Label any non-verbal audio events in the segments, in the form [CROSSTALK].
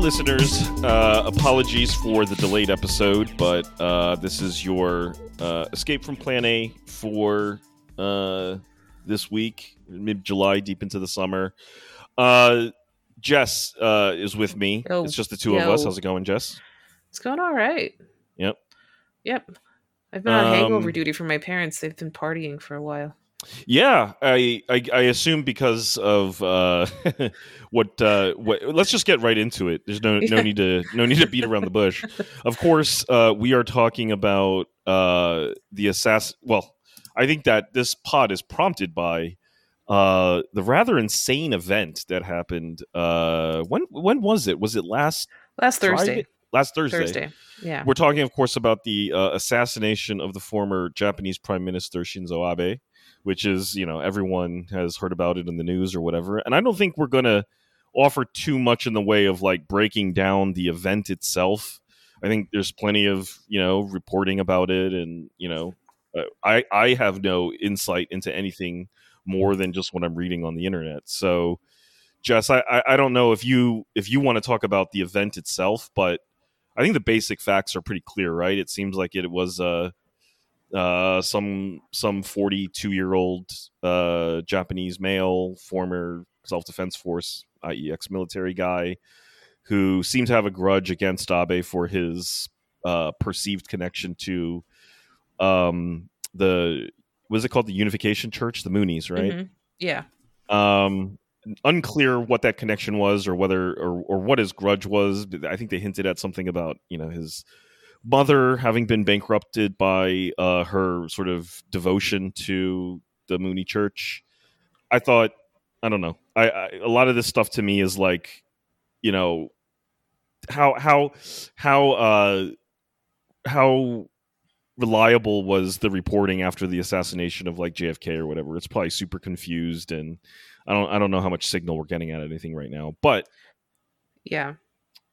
listeners. Uh, apologies for the delayed episode, but uh, this is your uh, Escape from Plan A for uh, this week, mid July, deep into the summer. Uh, Jess uh, is with me. Yo. It's just the two of us. How's it going, Jess? It's going all right. Yep. Yep. I've been on hangover Um, duty for my parents. They've been partying for a while. Yeah, I I, I assume because of uh, [LAUGHS] what uh, what. Let's just get right into it. There's no no need to no need to beat around the bush. Of course, uh, we are talking about uh, the assassin. Well, I think that this pod is prompted by uh, the rather insane event that happened. Uh, when when was it? Was it last Last Thursday. Friday? Last Thursday. Thursday. Yeah. We're talking, of course, about the uh, assassination of the former Japanese Prime Minister Shinzo Abe, which is, you know, everyone has heard about it in the news or whatever. And I don't think we're going to offer too much in the way of like breaking down the event itself. I think there's plenty of, you know, reporting about it. And, you know, uh, I, I have no insight into anything more than just what I'm reading on the internet. So, Jess, I, I, don't know if you if you want to talk about the event itself, but I think the basic facts are pretty clear, right? It seems like it was uh, uh, some some forty two year old uh, Japanese male, former self defense force, i.e., ex military guy, who seemed to have a grudge against Abe for his uh, perceived connection to um, the was it called the Unification Church, the Moonies, right? Mhm. Yeah. um unclear what that connection was or whether or, or what his grudge was i think they hinted at something about you know his mother having been bankrupted by uh her sort of devotion to the moonie church i thought i don't know I, I a lot of this stuff to me is like you know how how how uh how reliable was the reporting after the assassination of like JFK or whatever. It's probably super confused and I don't I don't know how much signal we're getting at anything right now. But Yeah.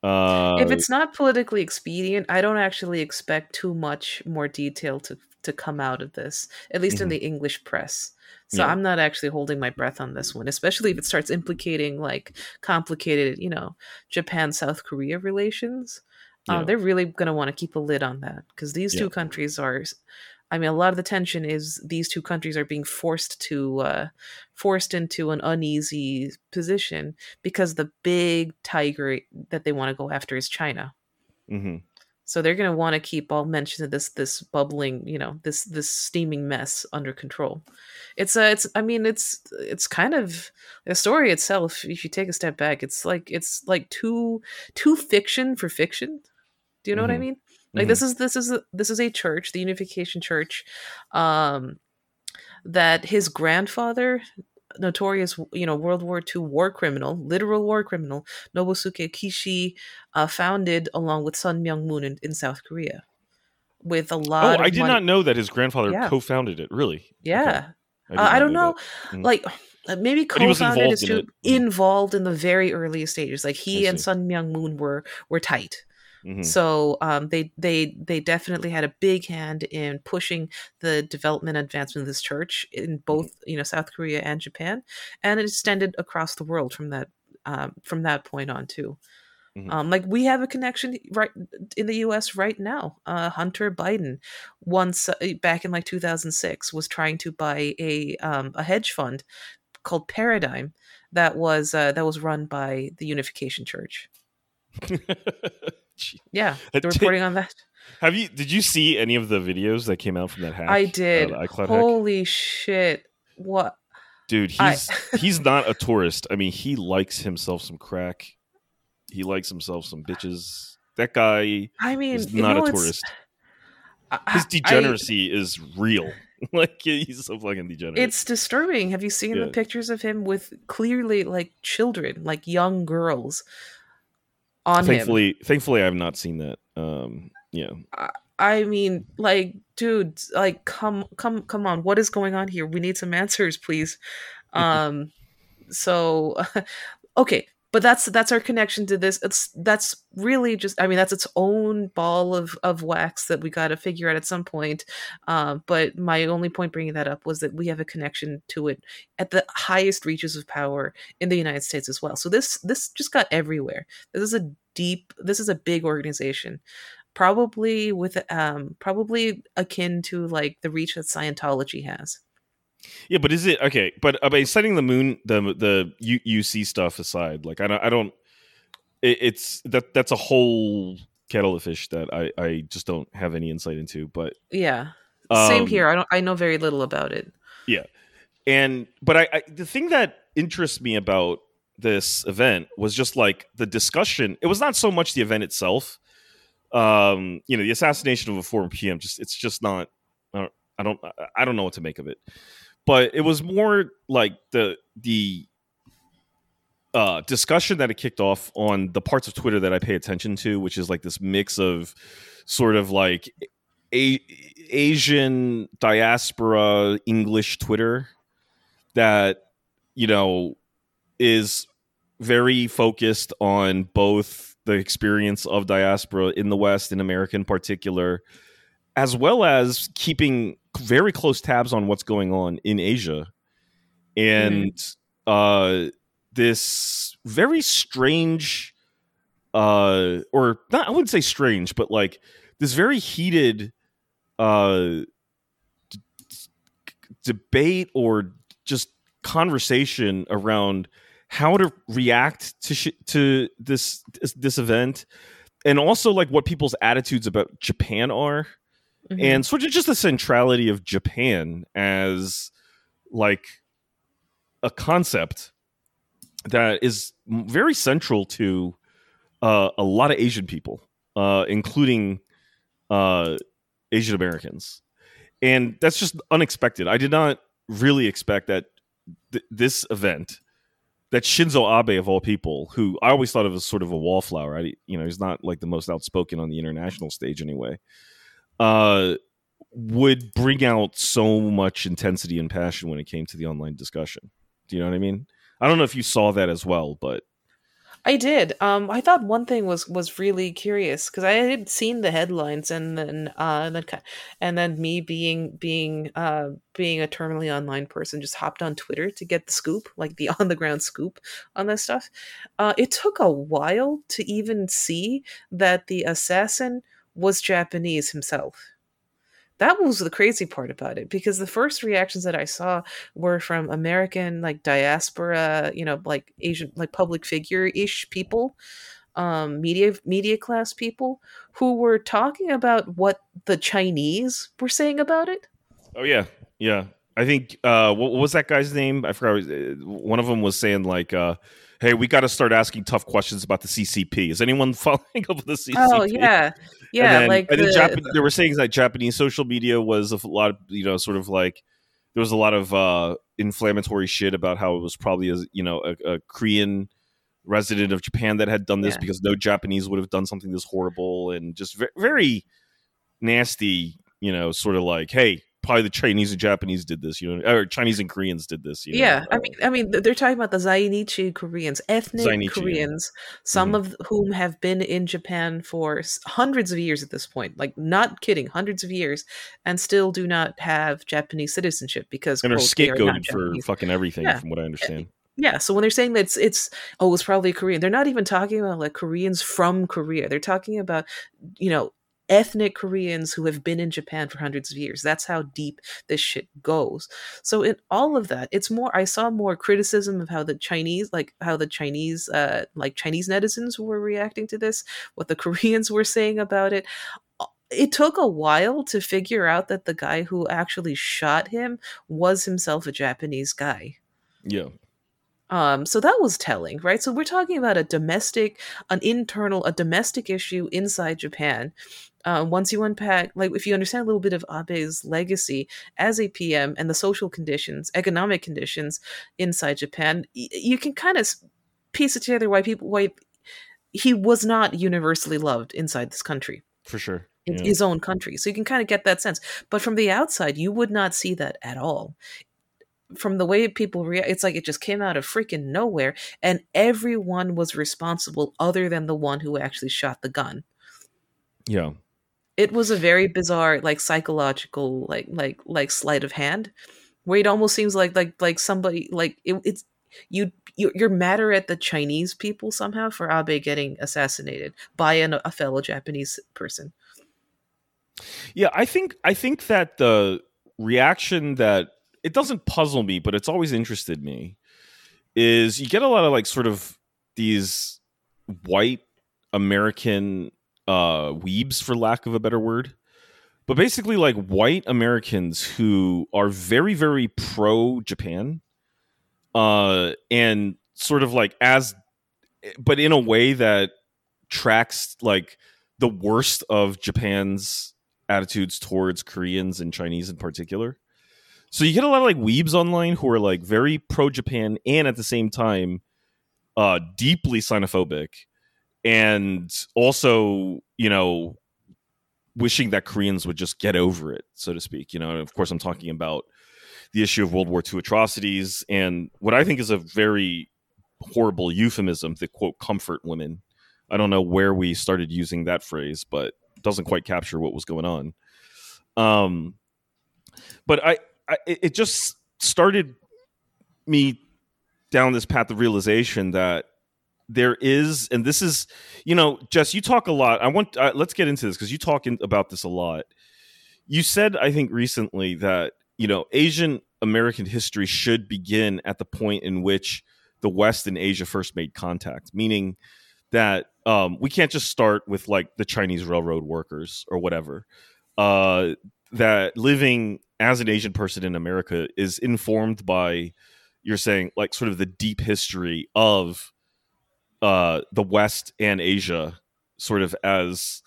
Uh if it's not politically expedient, I don't actually expect too much more detail to to come out of this, at least in Mhm. the English press. So Yeah. I'm not actually holding my breath on this one, especially if it starts implicating like complicated, you know, Japan South Korea relations. Yeah. Uh, they're really going to want to keep a lid on that because these Yeah. two countries are. I mean, a lot of the tension is these two countries are being forced to uh, forced into an uneasy position because the big tiger that they want to go after is China. mhm. So they're going to want to keep all mention of this this bubbling, you know, this this steaming mess under control. It's a, it's I mean, it's it's kind of the story itself. If you take a step back, it's like it's like too too fiction for fiction. Do you know what I Mhm. mean? Like this is this is a, this is a church, the Unification Church, um, that his grandfather, notorious you know World War II war criminal, literal war criminal, Nobusuke Kishi, uh, founded along with Sun Myung Moon in, in South Korea, with a lot. Oh, lot. I did money. not know that his grandfather Yeah. co-founded it. Really? Yeah, did uh, I don't know know. Mm. Like maybe But he was co-founded is involved in it. Mm. involved in the very earliest stages. Like he and. Sun Myung Moon were were tight. Mhm. So um, they they they definitely had a big hand in pushing the development and advancement of this church in both you know South Korea and Japan, and it extended across the world from that um, from that point on too. Mhm. Um, like we have a connection right in the U.S. right now. Uh, Hunter Biden, once uh, back in like 2006, was trying to buy a um, a hedge fund called Paradigm that was uh, that was run by the Unification Church. [LAUGHS] [LAUGHS] Yeah, Uh, the reporting on that. Have you? Did you see any of the videos that came out from that hack? I uh, did. the iCloud hack? Holy shit! What? Dude, I- he's he's not a tourist. I mean, he likes himself some crack. He likes himself some bitches. That guy I mean, is you not know, a tourist. I- His I- degeneracy is real. [LAUGHS] like he's so fucking degenerate. it's disturbing. Have you seen Yeah. the pictures of him with clearly like children, like young girls, on him? thankfully, thankfully, I have not seen that. Um, yeah, I mean, like, dude, like, come, come, come on! What is going on here? We need some answers, please. [LAUGHS] Um, so, [LAUGHS] okay, but that's that's our connection to this. It's that's really just i mean that's its own ball of of wax that we got to figure out at some point. Uh, but my only point bringing that up was that we have a connection to it at the highest reaches of power in the united states as well. So this this just got everywhere. This is a deep this is a big organization probably with um probably akin to like the reach that scientology has yeah, but is it okay? But I mean, setting the moon, the the UC stuff aside, like I don't, I don't. It, it's that that's a whole kettle of fish that I I just don't have any insight into. But yeah, same um, here. I don't. I know very little about it. Yeah, and but I, I the thing that interests me about this event was just like the discussion. It was not so much the event itself. Um, you know, the assassination of a former PM. Just it's just not. I don't. I don't know what to make of it but it was more like the the uh, discussion that it kicked off on the parts of Twitter that I pay attention to, which is like this mix of sort of like a- Asian diaspora English Twitter that you know is very focused on both the experience of diaspora in the West, in America in particular, as well as keeping very close tabs on what's going on in Asia, and mm-hmm. uh, this very strange, uh, or not I wouldn't say strange, but like this very heated uh, d- debate or just conversation around how to react to sh- to this, this this event and also like what people's attitudes about Japan are mm-hmm. and sort of just the centrality of Japan as like a concept that is very central to uh, a lot of Asian people, uh, including uh, Asian Americans, and that's just unexpected. I did not really expect that th- this event that Shinzo Abe of all people, who I always thought of as sort of a wallflower, I, you know, he's not like the most outspoken on the international stage anyway uh, would bring out so much intensity and passion when it came to the online discussion. Do you know what I mean? I don't know if you saw that as well, but I did. Um, I thought one thing was was really curious because I had seen the headlines and then uh, and then and then me being being uh, being a terminally online person just hopped on Twitter to get the scoop, like the [LAUGHS] on the ground scoop on this stuff. Uh, it took a while to even see that the assassin was Japanese himself. That was the crazy part about it because the first reactions that I saw were from American, like diaspora, you know, like Asian, like public figure ish people, um, media media class people who were talking about what the Chinese were saying about it. Oh yeah, yeah. I think uh, what, what was that guy's name? I forgot. One of them was saying like. Uh, hey, we got to start asking tough questions about the CCP. Is anyone [LAUGHS] following up with the CCP? Oh yeah, yeah. then, like the, Jap- there were saying that Japanese social media was a lot of you know sort of like there was a lot of uh, inflammatory shit about how it was probably a you know a, a Korean resident of Japan that had done this yeah. because no Japanese would have done something this horrible and just very, very nasty. You know, sort of like, hey, probably the Chinese and Japanese did this, you know, or Chinese and Koreans did this. You know? Yeah, I mean, I mean, they're talking about the Zainichi Koreans, ethnic Zainichi, Koreans, yeah. some mm-hmm. of whom have been in Japan for hundreds of years at this point. Like, not kidding, hundreds of years, and still do not have Japanese citizenship because and are scapegoated for fucking everything, yeah. from what I understand. Yeah, so when they're saying that it's, it's oh it's probably Korean, they're not even talking about like Koreans from Korea. They're talking about you know ethnic Koreans who have been in Japan for hundreds of years. That's how deep this shit goes. So in all of that, it's more I saw more criticism of how the Chinese like how the Chinese uh like Chinese netizens were reacting to this, what the [LAUGHS] Koreans were saying about it. It took a while to figure out that the guy who actually shot him was himself a Japanese guy. Yeah. Um, so that was telling, right? So we're talking about a domestic, an internal, a domestic issue inside Japan uh, once you unpack, like if you understand a little bit of Abe's legacy as a PM and the social conditions, economic conditions inside Japan, y- you can kind of piece it together why people why he was not universally loved inside this country. For sure. Yeah. his own country. So you can kind of get that sense. But from the outside you would not see that at all. From the way people react, it's like it just came out of freaking nowhere, and everyone was responsible other than the one who actually shot the gun. Yeah, it was a very bizarre, like psychological, like like like sleight of hand, where it almost seems like like like somebody like it, it's you you're madder at the Chinese people somehow for Abe getting assassinated by an, a fellow Japanese person. Yeah, I think I think that the reaction that it doesn't puzzle me, but it's always interested me is you get a lot of like sort of these white American uh weebs for lack of a better word. But basically like white Americans who are very very pro Japan uh and sort of like as but in a way that tracks like the worst of Japan's attitudes towards Koreans and Chinese in particular. So you get a lot of like weebs online who are like very pro Japan and at the same time uh deeply xenophobic and also, you know, wishing that Koreans would just get over it, so to speak. You know, and of course I'm talking about the issue of World War II atrocities and what I think is a very horrible euphemism, the quote comfort women. I don't know where we started using that phrase, but doesn't quite capture what was going on. Um, but I, I, it just started me down this path of realization that there is, and this is, you know, Jess, you talk a lot. I want uh, let's get into this because you talk in, about this a lot. You said, I think, recently that you know Asian American history should begin at the point in which the West and Asia first made contact, meaning that um, we can't just start with like the Chinese railroad workers or whatever. Uh, that living as an Asian person in America is informed by you're saying like sort of the deep history of uh, the West and Asia, sort of as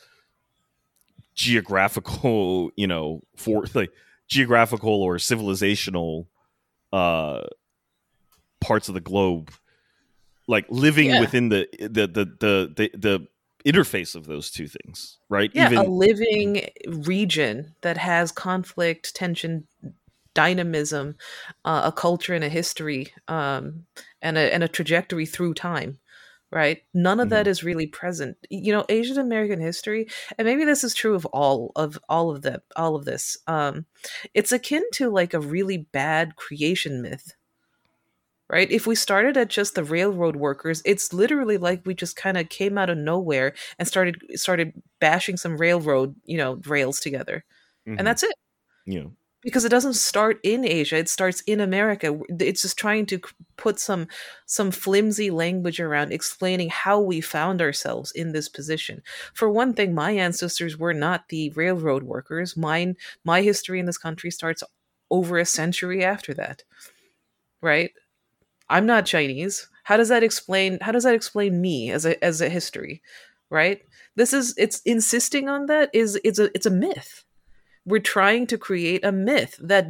geographical, [LAUGHS] you know, for like geographical or civilizational uh, parts of the globe like living yeah. within the, the the the the the interface of those two things, right? Yeah, Even, a living region that has conflict, tension, dynamism, uh, a culture and a history, um, and a and a trajectory through time. Right, none of mm-hmm. that is really present. You know, Asian American history, and maybe this is true of all of all of the all of this. Um, it's akin to like a really bad creation myth right? If we started at just the railroad workers, it's literally like we just kind of came out of nowhere and started started bashing some railroad, you know, rails together. Mm-hmm. And that's it. Yeah. Because it doesn't start in Asia, it starts in America. It's just trying to put some some flimsy language around explaining how we found ourselves in this position. For one thing, my ancestors were not the railroad workers. Mine my history in this country starts over a century after that. Right? I'm not Chinese. How does that explain how does that explain me as a as a history? Right? This is it's insisting on that is it's a it's a myth. We're trying to create a myth that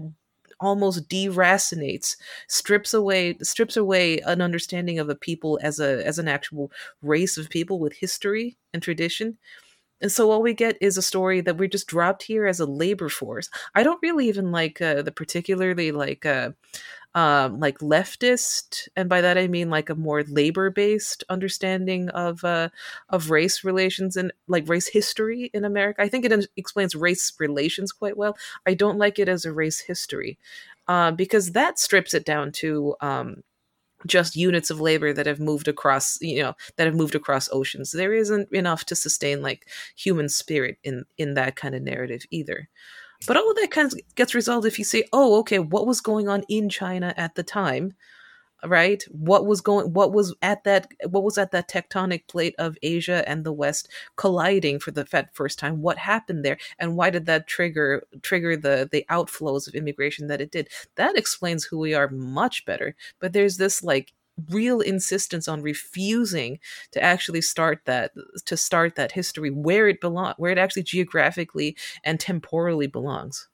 almost deracinates, strips away strips away an understanding of a people as a as an actual race of people with history and tradition. And so all we get is a story that we're just dropped here as a labor force. I don't really even like uh, the particularly like uh, um, like leftist, and by that I mean like a more labor based understanding of uh, of race relations and like race history in America. I think it explains race relations quite well. I don't like it as a race history uh, because that strips it down to um, just units of labor that have moved across you know that have moved across oceans there isn't enough to sustain like human spirit in in that kind of narrative either but all of that kind of gets resolved if you say, oh, okay, what was going on in China at the time? Right? What was going what was at that what was at that tectonic plate of asia and the west colliding for the first time? What happened there? And why did that trigger trigger the the outflows of immigration that it did? That explains who we are much better. But there's this like real insistence on refusing to actually start that to start that history where it belong where it actually geographically and temporally belongs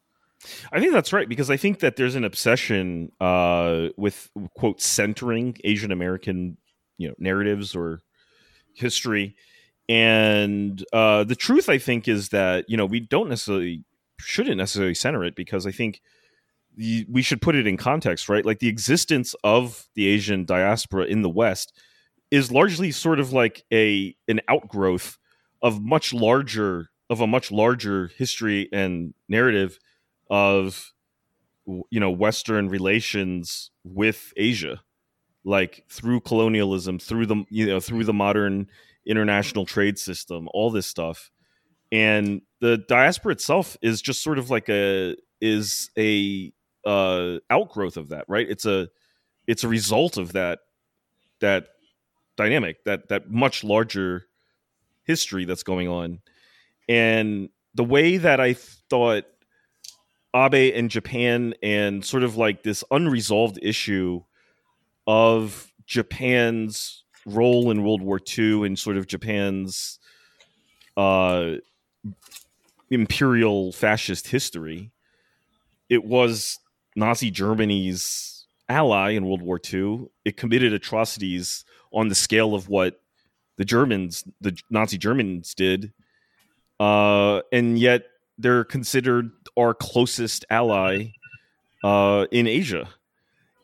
I think that's right because I think that there's an obsession uh, with quote centering Asian American you know narratives or history, and uh, the truth I think is that you know we don't necessarily shouldn't necessarily center it because I think we should put it in context, right? Like the existence of the Asian diaspora in the West is largely sort of like a an outgrowth of much larger of a much larger history and narrative of you know Western relations with Asia, like through colonialism, through the you know through the modern international trade system, all this stuff, and the diaspora itself is just sort of like a is a uh, outgrowth of that, right? It's a it's a result of that that dynamic, that that much larger history that's going on, and the way that I thought Abe and Japan and sort of like this unresolved issue of Japan's role in World War II and sort of Japan's uh, imperial fascist history. It was Nazi Germany's ally in World War II. It committed atrocities on the scale of what the Germans, the Nazi Germans, did, uh, and yet they're considered our closest ally uh, in Asia.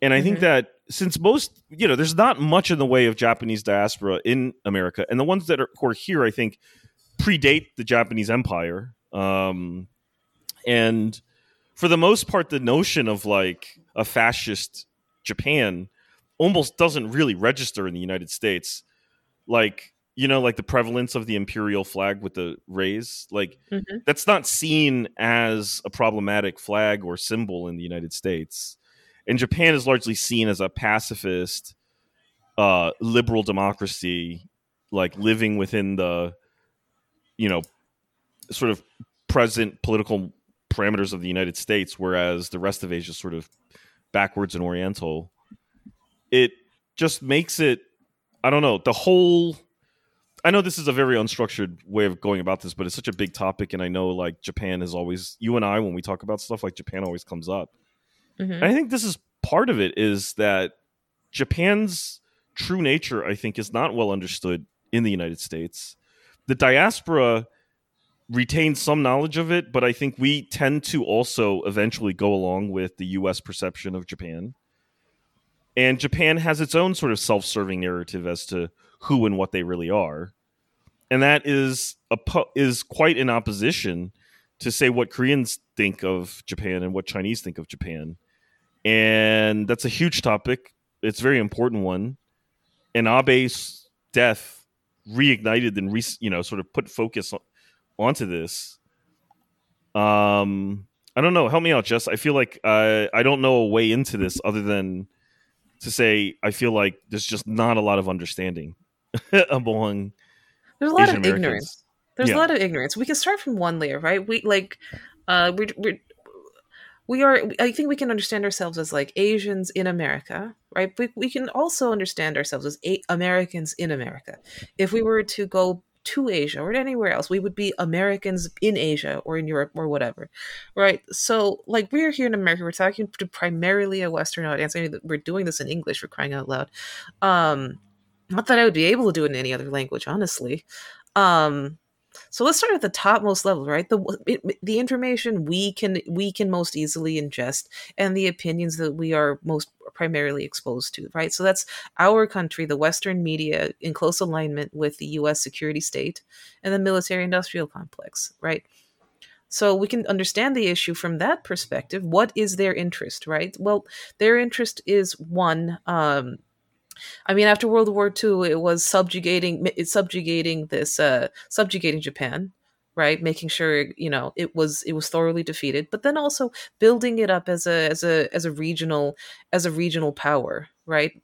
And I mm-hmm. think that since most, you know, there's not much in the way of Japanese diaspora in America, and the ones that are, are here, I think, predate the Japanese Empire. Um, and for the most part, the notion of like a fascist Japan almost doesn't really register in the United States. Like, you know, like the prevalence of the imperial flag with the rays, like mm-hmm. that's not seen as a problematic flag or symbol in the United States. And Japan is largely seen as a pacifist, uh, liberal democracy, like living within the, you know, sort of present political parameters of the United States, whereas the rest of Asia is sort of backwards and oriental. It just makes it, I don't know, the whole. I know this is a very unstructured way of going about this, but it's such a big topic, and I know like Japan is always you and I when we talk about stuff like Japan always comes up. Mm-hmm. I think this is part of it is that Japan's true nature, I think, is not well understood in the United States. The diaspora retains some knowledge of it, but I think we tend to also eventually go along with the US perception of Japan. And Japan has its own sort of self serving narrative as to who and what they really are. And that is a is quite in opposition to say what Koreans think of Japan and what Chinese think of Japan. And that's a huge topic. It's a very important one. And Abe's death reignited and re, you know sort of put focus onto this. Um, I don't know. Help me out, Jess. I feel like uh, I don't know a way into this other than to say I feel like there's just not a lot of understanding [LAUGHS] among. There's a lot Asian of Americans. ignorance. There's yeah. a lot of ignorance. We can start from one layer, right? We like, uh, we we we are. I think we can understand ourselves as like Asians in America, right? We we can also understand ourselves as a- Americans in America. If we were to go to Asia or anywhere else. We would be Americans in Asia or in Europe or whatever, right? So, like, we're here in America, we're talking to primarily a Western audience. I mean, we're doing this in English, we're crying out loud. Um, not that I would be able to do it in any other language, honestly. Um, so let's start at the topmost level, right? The it, the information we can we can most easily ingest, and the opinions that we are most primarily exposed to, right? So that's our country, the Western media, in close alignment with the U.S. security state and the military-industrial complex, right? So we can understand the issue from that perspective. What is their interest, right? Well, their interest is one. Um, I mean, after World War II, it was subjugating, subjugating this, uh, subjugating Japan, right? Making sure you know it was it was thoroughly defeated, but then also building it up as a as a as a regional as a regional power, right?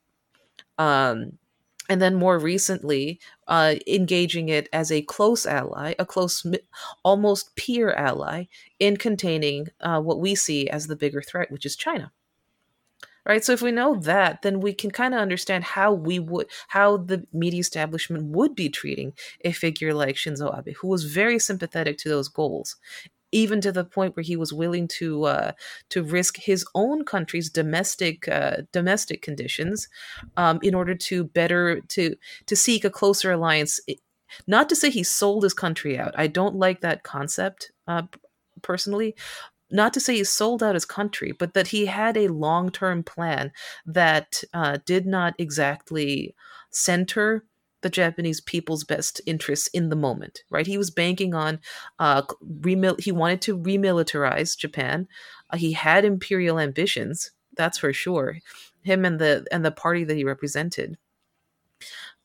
Um, and then more recently, uh, engaging it as a close ally, a close, almost peer ally in containing uh, what we see as the bigger threat, which is China right so if we know that then we can kind of understand how we would how the media establishment would be treating a figure like shinzo abe who was very sympathetic to those goals even to the point where he was willing to uh, to risk his own country's domestic uh, domestic conditions um, in order to better to to seek a closer alliance. Not to say he sold his country out. I don't like that concept uh, personally, not to say he sold out his country, but that he had a long term plan that uh, did not exactly center the Japanese people's best interests in the moment, right? He was banking on, uh, remil- he wanted to remilitarize Japan. Uh, he had imperial ambitions, that's for sure. Him and the and the party that he represented.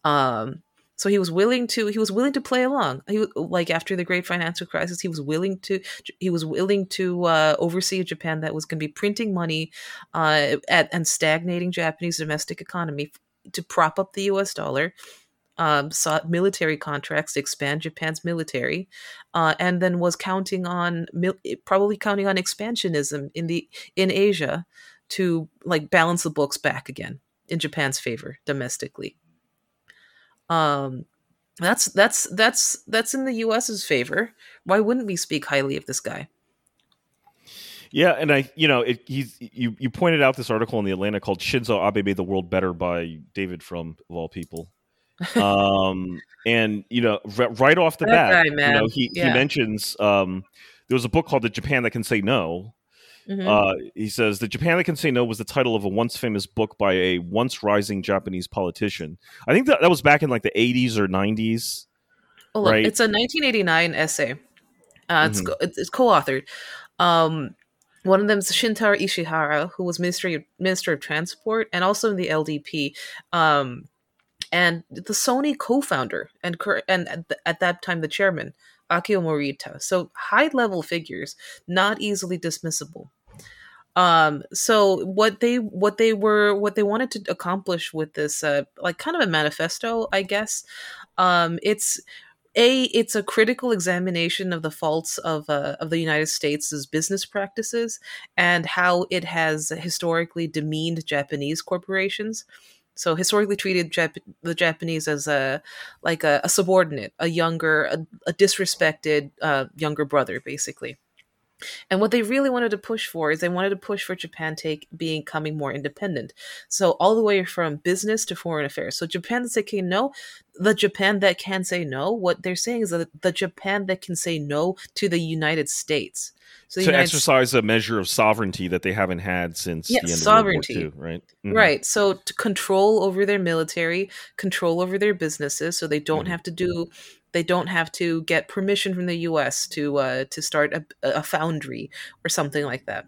Um, so he was willing to he was willing to play along. He like after the great financial crisis, he was willing to he was willing to uh, oversee a Japan that was going to be printing money uh, at and stagnating Japanese domestic economy to prop up the U.S. dollar um, sought military contracts to expand Japan's military, uh, and then was counting on probably counting on expansionism in the in Asia to like balance the books back again in Japan's favor domestically. Um, that's that's that's that's in the U.S.'s favor. Why wouldn't we speak highly of this guy? Yeah, and I, you know, it, he's you you pointed out this article in the Atlantic called "Shinzo Abe made the world better" by David Frum of all people [LAUGHS] um, and you know, r- right off the that bat, guy, you know, he yeah. he mentions um, there was a book called "The Japan That Can Say No." Mm-hmm. Uh, he says the Japan that can say no was the title of a once famous book by a once rising Japanese politician. I think that that was back in like the 80s or 90s. Oh, look, right? it's a 1989 essay. Uh, it's, mm-hmm. it's, it's co-authored. Um, one of them is Shintaro Ishihara, who was Ministry Minister of Transport and also in the LDP. Um, and the Sony co-founder and and at that time the chairman Akio Morita. So high level figures, not easily dismissible. Um, so what they what they were what they wanted to accomplish with this uh, like kind of a manifesto, I guess. Um, it's a it's a critical examination of the faults of uh, of the United States' business practices and how it has historically demeaned Japanese corporations. So historically treated Jap- the Japanese as a like a, a subordinate, a younger, a, a disrespected uh, younger brother, basically. And what they really wanted to push for is they wanted to push for Japan take becoming more independent. So all the way from business to foreign affairs. So Japan that say no, the Japan that can say no, what they're saying is that the Japan that can say no to the United States. So to United exercise States, a measure of sovereignty that they haven't had since yes, the end sovereignty. of World War II, right? Mm-hmm. Right. So to control over their military, control over their businesses, so they don't mm-hmm. have to do they don't have to get permission from the U.S. to uh, to start a, a foundry or something like that.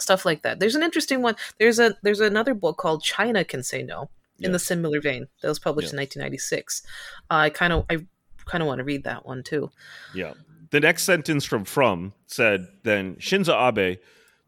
Stuff like that. There's an interesting one. There's a there's another book called China Can Say No in the similar vein that was published in 1996. Uh, I kind of I kind of want to read that one too. Yeah. The next sentence from Frum said then Shinzo Abe,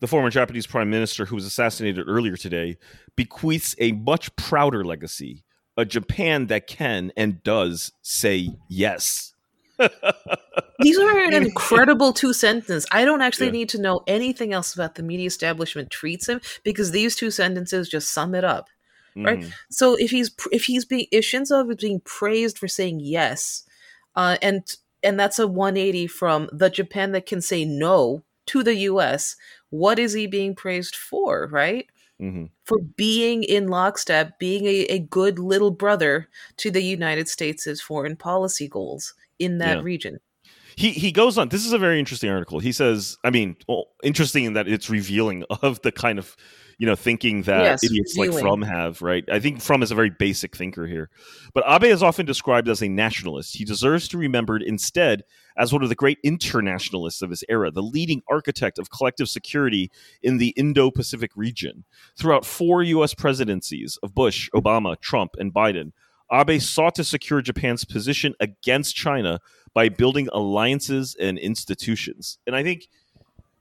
the former Japanese prime minister who was assassinated earlier today, bequeaths a much prouder legacy a Japan that can and does say yes. [LAUGHS] These are an [LAUGHS] incredible two sentences. I don't actually yeah. need to know anything else about the media establishment treats him because these two sentences just sum it up, right? Mm-hmm. So if he's if he's being if Shinzo is being praised for saying yes, uh, and and that's a 180 from the Japan that can say no to the U.S. What is he being praised for, right? Mm-hmm. for being in lockstep, being a, a good little brother to the United States' foreign policy goals in that yeah. region. He he goes on. This is a very interesting article. He says, I mean, well, interesting in that it's revealing [LAUGHS] of the kind of you know thinking that yes, idiots like Frum have, right? I think Frum is a very basic thinker here. But Abe is often described as a nationalist. He deserves to be remembered instead as one of the great internationalists of his era, the leading architect of collective security in the Indo-Pacific region. Throughout four US presidencies of Bush, Obama, Trump, and Biden, Abe sought to secure Japan's position against China by building alliances and institutions. And I think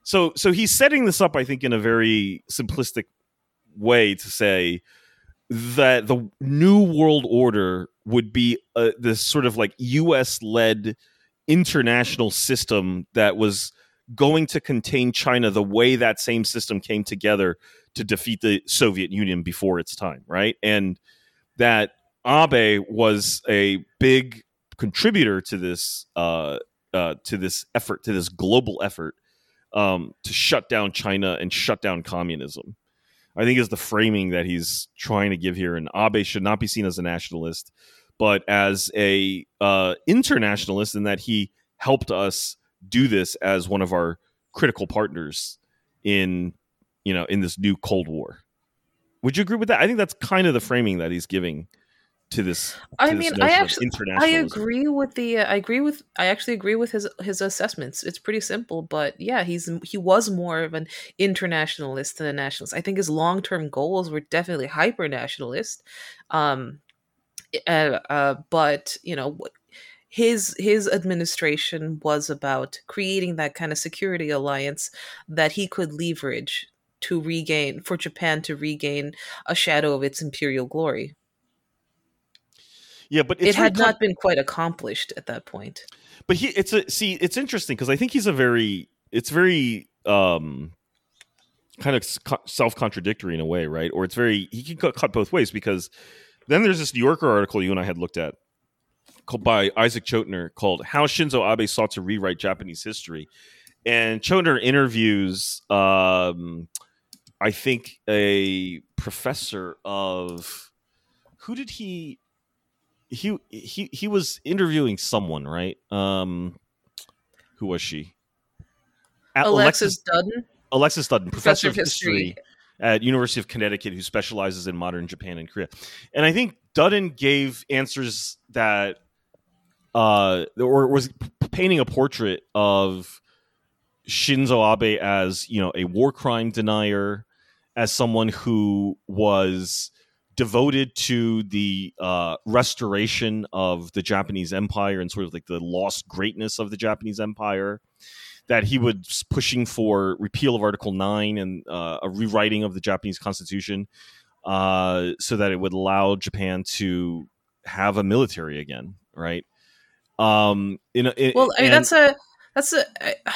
so so he's setting this up i think in a very simplistic way to say that the new world order would be uh, this sort of like us led international system that was going to contain china the way that same system came together to defeat the soviet union before its time right and that abe was a big contributor to this uh, uh, to this effort to this global effort um, to shut down China and shut down communism. I think is the framing that he's trying to give here. And Abe should not be seen as a nationalist, but as a uh, internationalist in that he helped us do this as one of our critical partners in you know in this new Cold War. Would you agree with that? I think that's kind of the framing that he's giving to this. To I this mean, I actually, I agree with the. Uh, I agree with. I actually agree with his his assessments. It's pretty simple, but yeah, he's he was more of an internationalist than a nationalist. I think his long term goals were definitely hyper nationalist, um, uh, uh, but you know his his administration was about creating that kind of security alliance that he could leverage to regain for Japan to regain a shadow of its imperial glory Yeah, but it's it had not been quite accomplished at that point. but he it's a see it's interesting because i think he's a very it's very um kind of self contradictory in a way right or it's very he can cut, cut both ways because then there's this new yorker article you and i had looked at called by isaac Chotiner called how shinzo abe sought to rewrite japanese history and Chotiner interviews um i think a professor of who did he he he he was interviewing someone, right? Um, who was she? A- Alexis Dudden, Alexis Dudden, professor professor of history. At University of Connecticut, who specializes in modern Japan and Korea. And I think Dudden gave answers that, uh, or was painting a portrait of Shinzo Abe as you know a war crime denier, as someone who was devoted to the uh, restoration of the Japanese Empire and sort of like the lost greatness of the Japanese Empire. That he was pushing for repeal of Article Nine and uh, a rewriting of the Japanese Constitution, uh, so that it would allow Japan to have a military again, right? Um, in, a, in Well, I mean, and- that's a that's a. I-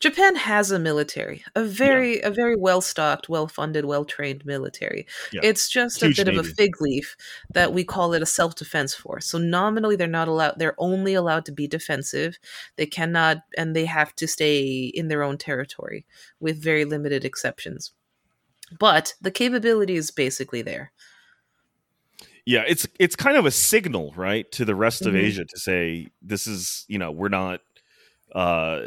Japan has a military, a very a very well stocked, well funded, well trained military. Yeah. It's just Huge a bit of a fig leaf that we call it a self defense force. So nominally, they're not allowed. They're only allowed to be defensive. They cannot, and they have to stay in their own territory with very limited exceptions. But the capability is basically there. yeah it's it's kind of a signal right to the rest of Mhm. asia to say this is you know we're not uh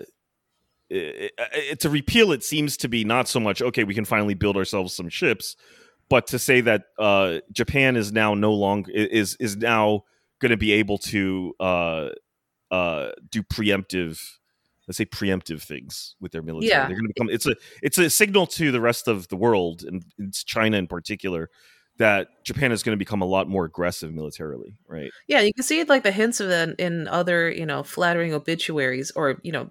i- i- it's a repeal it seems to be not so much okay we can finally build ourselves some ships but to say that uh japan is now no longer is is now going to be able to uh uh do preemptive let's say preemptive things with their military Yeah. they're going to become it's a it's a signal to the rest of the world and it's china in particular that Japan is going to become a lot more aggressive militarily, right? Yeah, you can see like the hints of that in other, you know, flattering obituaries or, you know,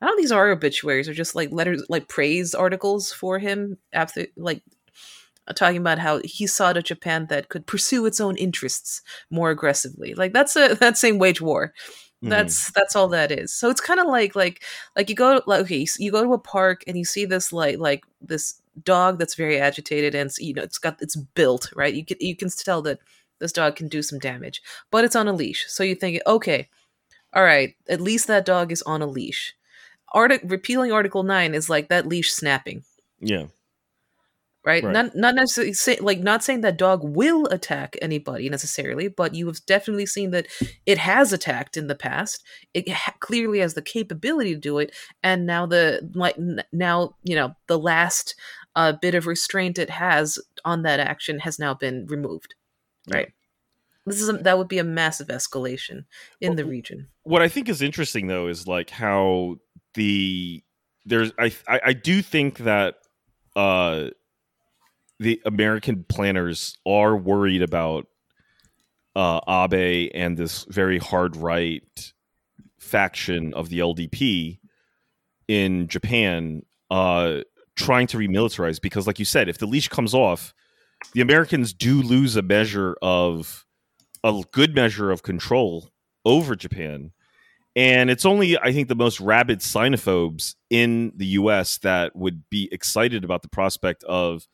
I don't know these are obituaries or just like letters like praise articles for him after like talking about how he saw a Japan that could pursue its own interests more aggressively. Like that's a [LAUGHS] that same wage war. Mhm. That's that's all that is. So it's kind of like like like you go like okay, you go to a park and you see this like like this dog that's very agitated and you know it's got it's built right. You can you can tell that this dog can do some damage, but it's on a leash. So you think okay, all right, at least that dog is on a leash. Artic- repealing Article Nine is like that leash snapping yeah, right? Right. Not not necessarily say, like not saying that dog will attack anybody necessarily, but you have definitely seen that it has attacked in the past. It ha- clearly has the capability to do it, and now the like n- now you know the last uh, bit of restraint it has on that action has now been removed. Yeah. Right. This is a, that would be a massive escalation in the region. what I think is interesting though is like how the there's I I, I do think that uh the American planners are worried about uh Abe and this very hard right faction of the LDP in Japan uh trying to remilitarize because like you said if the leash comes off the Americans do lose a measure of a good measure of control over Japan. And it's only, I think, the most rabid sinophobes in the U.S. that would be excited about the prospect of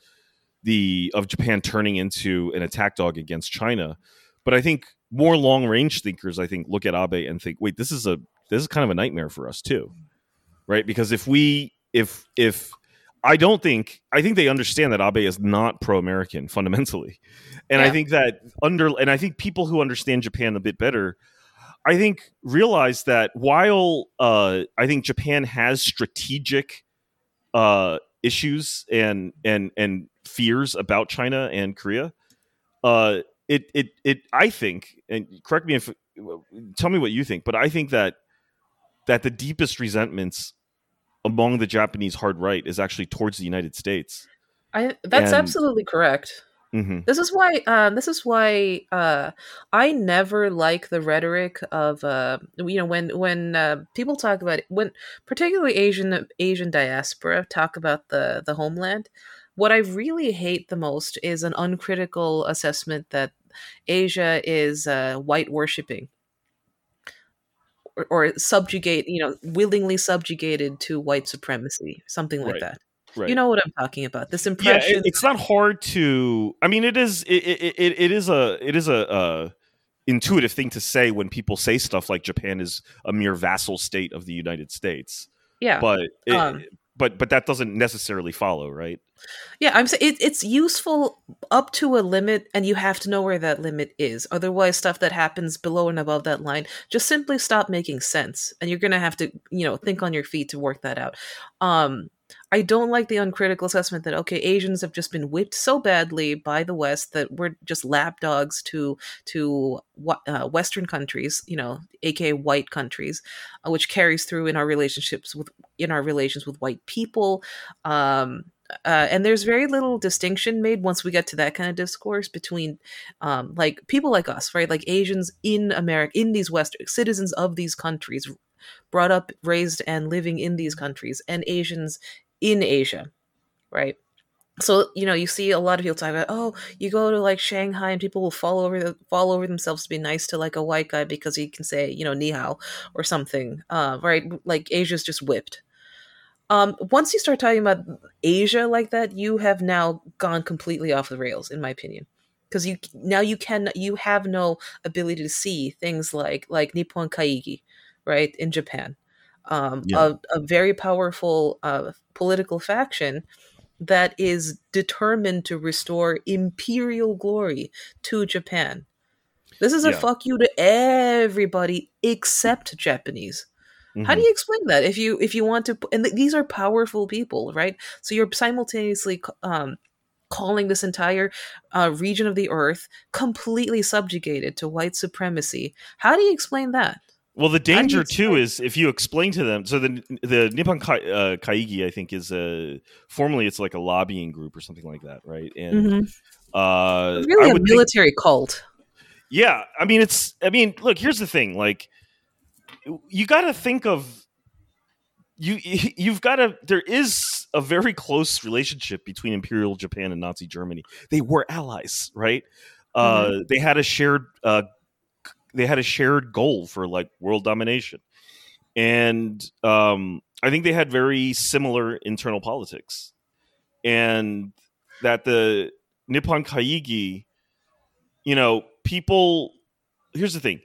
the of Japan turning into an attack dog against China. But I think more long range thinkers, I think, look at Abe and think, wait, this is a this is kind of a nightmare for us too, right? Because if we if if I don't think I think they understand that Abe is not pro American fundamentally, and I think that under and I think people who understand Japan a bit better I think realize that while uh, I think Japan has strategic uh, issues and and and fears about China and Korea, uh, it it it I think, and correct me if tell me what you think, but I think that that the deepest resentments among the Japanese hard right is actually towards the United States. I that's And- absolutely correct. Hmm This is why um, this is why uh, I never like the rhetoric of uh, you know when when uh, people talk about it, when particularly Asian Asian diaspora talk about the the homeland. What I really hate the most is an uncritical assessment that Asia is uh, white worshipping or, or subjugate you know willingly subjugated to white supremacy something like Right. that. Right. You know what I'm talking about. This yeah, impression. it- it's not hard to. I mean, it is. It, it, it, it is a. It is a. Uh, intuitive thing to say when people say stuff like Japan is a mere vassal state of the United States, yeah. but it, Um, but but that doesn't necessarily follow, right? Yeah, I'm saying it, it's useful up to a limit, and you have to know where that limit is. Otherwise, stuff that happens below and above that line just simply stop making sense, and you're gonna have to, you know, think on your feet to work that out. Um, I don't like the uncritical assessment that okay, Asians have just been whipped so badly by the West that we're just lapdogs to to uh, Western countries, you know, aka white countries, uh, which carries through in our relationships with in our relations with white people. Um, uh, and there's very little distinction made once we get to that kind of discourse between um, like people like us right like asians in america in these west citizens of these countries brought up raised and living in these countries and asians in asia right? So you know you see a lot of people talk about oh you go to like shanghai and people will fall over the, fall over themselves to be nice to like a white guy because he can say you know ni hao or something uh, right? Like asia's just whipped. Um, once you start talking about Asia like that, you have now gone completely off the rails, in my opinion. Because you now you can you have no ability to see things like like Nippon Kaigi, right in Japan, um, Yeah. a, a very powerful uh, political faction that is determined to restore imperial glory to Japan. This is a Yeah. fuck you to everybody except Japanese. How do Mhm. you explain that if you if you want to? And th- these are powerful people, right? So you're simultaneously um, calling this entire uh, region of the earth completely subjugated to white supremacy. How do you explain that? Well, the danger too is if you explain to them. So the the Nippon Kai, uh, Kaigi, I think, is a formally it's like a lobbying group or something like that, right? And uh, It's really I a would think- military cult. yeah, I mean, it's. I mean, look. Here's the thing. Like, you got to think of you. [LAUGHS] You've got to. There is a very close relationship between Imperial Japan and Nazi Germany. They were allies, right? Uh, they had a shared. Uh, they had a shared goal for like world domination, and um, I think they had very similar internal politics, and that the Nippon Kaigi, you know, people. Here's the thing.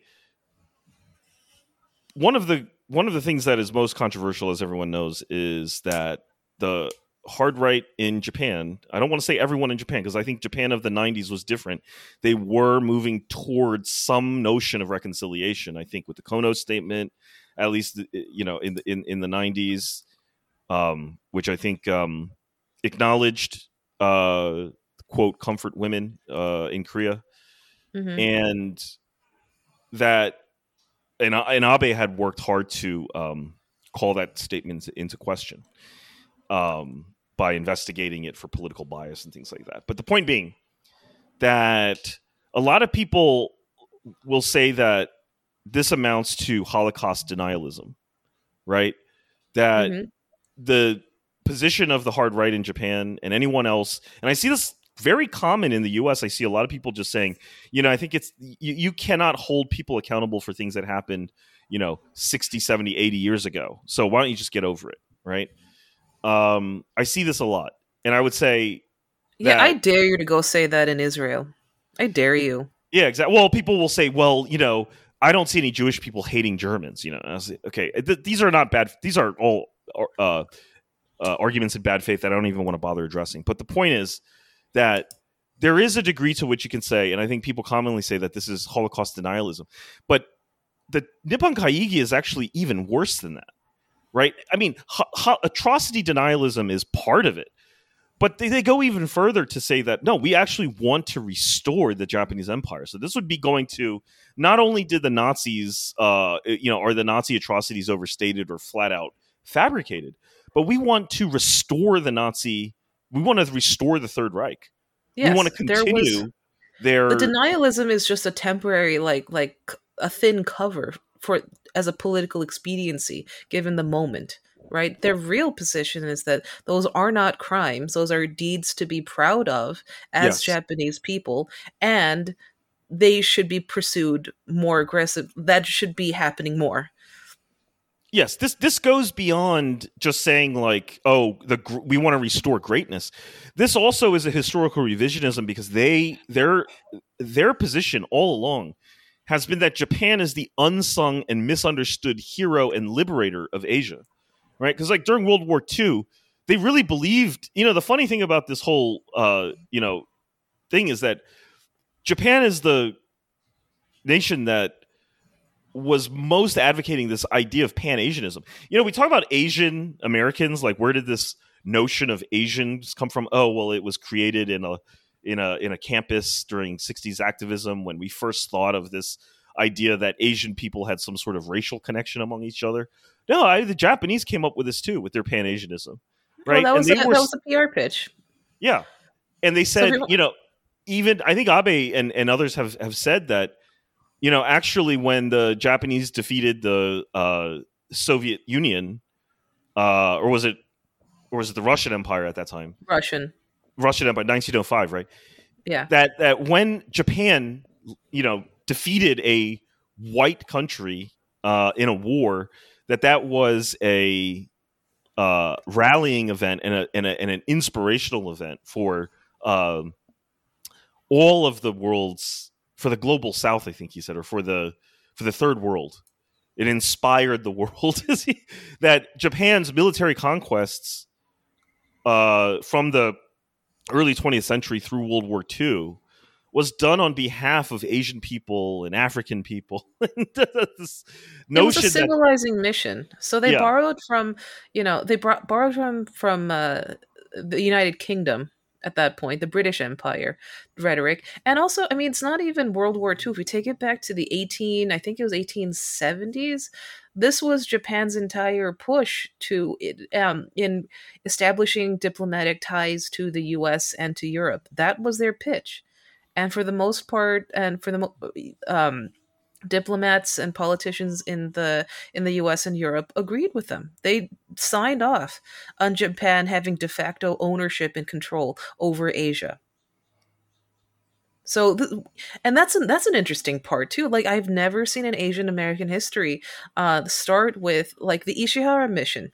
One of the one of the things that is most controversial, as everyone knows, is that the hard right in Japan. I don't want to say everyone in Japan because I think Japan of the '90s was different. They were moving towards some notion of reconciliation. I think with the Kono statement, at least you know in the in, in the '90s, um, which I think um, acknowledged uh, quote comfort women uh, in Korea Mhm. and that and, and Abe had worked hard to um, call that statement into question um, by investigating it for political bias and things like that. But the point being that a lot of people will say that this amounts to Holocaust denialism, right? That Mhm. the position of the hard right in Japan and anyone else, and I see this very common in the US. I see a lot of people just saying, you know, I think it's you, you cannot hold people accountable for things that happened, you know, 60, 70, 80 years ago. So why don't you just get over it, right? Um, I see this a lot. And I would say, Yeah, I dare you to go say that in Israel. I dare you. yeah, exactly. Well, people will say, well, you know, I don't see any Jewish people hating Germans. You know, I was okay, th- these are not bad. These are all uh, uh, arguments in bad faith that I don't even want to bother addressing. But the point is that there is a degree to which you can say, and I think people commonly say that this is Holocaust denialism. But the Nippon Kaigi is actually even worse than that, right? I mean, atrocity denialism is part of it, but they, they go even further to say that no, we actually want to restore the Japanese Empire. So this would be going to not only did the Nazis, uh, you know, are the Nazi atrocities overstated or flat out fabricated, but we want to restore the Nazi. We want to restore the Third Reich. Yes, we want to continue. Was, their the denialism is just a temporary, like like a thin cover for as a political expediency given the moment right? Their real position is that those are not crimes. Those are deeds to be proud of as yes. japanese people and they should be pursued more aggressive that should be happening more. Yes this this goes beyond just saying like oh the we want to restore greatness. This also is a historical revisionism because they their their position all along has been that Japan is the unsung and misunderstood hero and liberator of Asia, right? Because like during World War II, they really believed. You know, the funny thing about this whole uh, you know thing is that Japan is the nation that was most advocating this idea of Pan Asianism. You know, we talk about Asian Americans, like where did this notion of Asians come from? Oh, well, it was created in a in a in a campus during 60s activism when we first thought of this idea that Asian people had some sort of racial connection among each other. No, I, the Japanese came up with this too with their Pan Asianism, right? Well, that, was a, were, that was a PR pitch. Yeah, and they said, so you know, even I think Abe and, and others have have said that, you know, actually when the Japanese defeated the uh, Soviet Union, uh, or was it, or was it the Russian Empire at that time? Russian. Russian by 1905, right? Yeah. That that when Japan, you know, defeated a white country uh, in a war, that that was a uh, rallying event and, a, and, a, and, an inspirational event for um, all of the world's for the global south. I think he said, or for the for the third world. It inspired the world [LAUGHS] that Japan's military conquests uh, from the early 20th century through World War II was done on behalf of Asian people and African people. [LAUGHS] this it was a civilizing that, mission. So they yeah. borrowed from, you know, they brought, borrowed from from uh, the United Kingdom at that point, the British Empire rhetoric, and also, I mean, it's not even World War II. If we take it back to the 18, I think it was 1870s, this was Japan's entire push to um, in establishing diplomatic ties to the U.S. and to Europe. That was their pitch, and for the most part, and for the um, diplomats and politicians in the in the US and Europe agreed with them. They signed off on Japan having de facto ownership and control over Asia. So, and that's an, that's an interesting part too. Like I've never seen an Asian American history uh, start with like the Ishihara mission,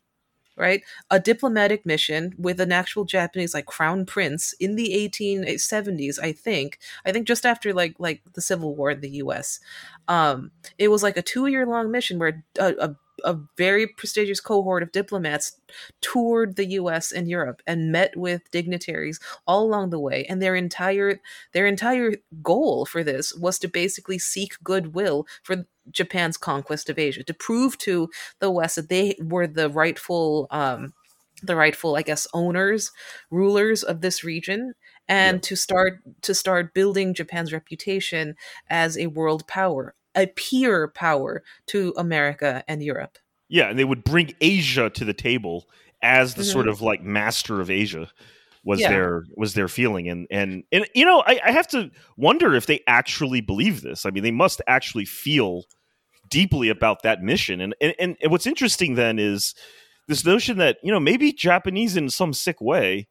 right? A diplomatic mission with an actual Japanese like crown prince in the 1870s, I think. I think just after like like the Civil War in the U.S. Um, it was like a two year long mission where a, a a very prestigious cohort of diplomats toured the US and Europe and met with dignitaries all along the way. And their entire their entire goal for this was to basically seek goodwill for Japan's conquest of Asia to prove to the West that they were the rightful um, the rightful i guess owners rulers of this region and to start to start building japan's reputation as a world power a peer power to America and Europe. Yeah, and they would bring Asia to the table as the mm-hmm. sort of like master of Asia was yeah. their was their feeling and and and you know I, I have to wonder if they actually believe this i mean they must actually feel deeply about that mission and, and and what's interesting then is this notion that you know maybe japanese in some sick way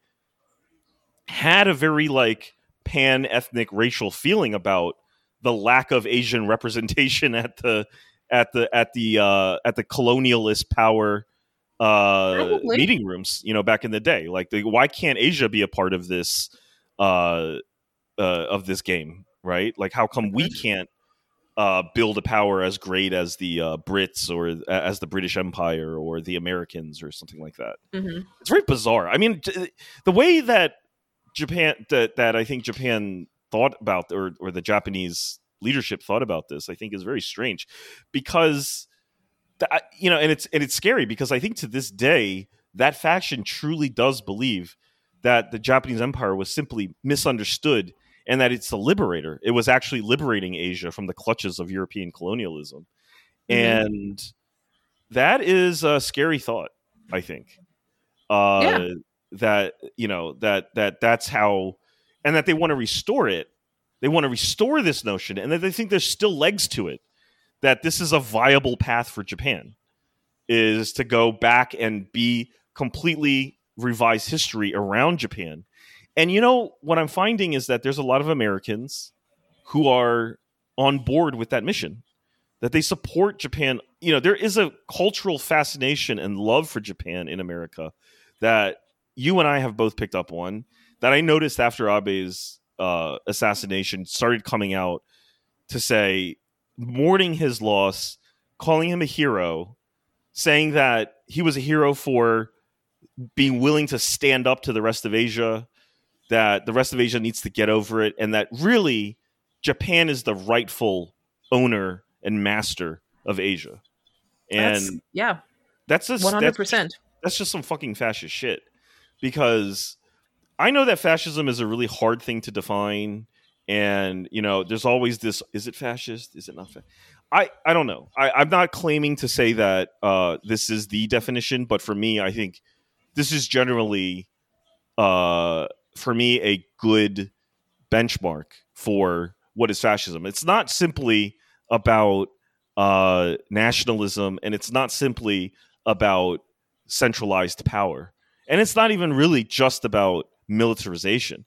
had a very like pan ethnic racial feeling about the lack of Asian representation [LAUGHS] at the at the at the uh, at the colonialist power uh, meeting rooms. You know, back in the day, like the, why can't Asia be a part of this uh, uh, of this game? Right? Like, how come we can't uh, build a power as great as the uh, Brits or as the British Empire or the Americans or something like that? Mm-hmm. It's very bizarre. I mean, the way that Japan that that I think Japan thought about or or the Japanese leadership thought about this, I think is very strange because that, you know, and it's and it's scary because I think to this day that faction truly does believe that the Japanese empire was simply misunderstood and that it's a liberator. It was actually liberating Asia from the clutches of European colonialism. Mm-hmm. And that is a scary thought, I think. Uh, yeah. that you know that that that's how and that they want to restore it. They want to restore this notion and that they think there's still legs to it. That this is a viable path for Japan is to go back and be completely revise history around Japan. And you know what I'm finding is that there's a lot of Americans who are on board with that mission. That they support Japan. You know, there is a cultural fascination and love for Japan in America that you and I have both picked up on. That I noticed after Abe's uh, assassination started coming out to say, mourning his loss, calling him a hero, saying that he was a hero for being willing to stand up to the rest of Asia, that the rest of Asia needs to get over it, and that really Japan is the rightful owner and master of Asia. And that's, yeah, that's just one hundred percent. That's just some fucking fascist shit. Because I know that fascism is a really hard thing to define, and you know, there's always this: is it fascist? Is it not? Fa-? I I don't know. I, am not claiming to say that uh, this is the definition, but for me, I think this is generally uh, for me a good benchmark for what is fascism. It's not simply about uh, nationalism, and it's not simply about centralized power, and it's not even really just about militarization.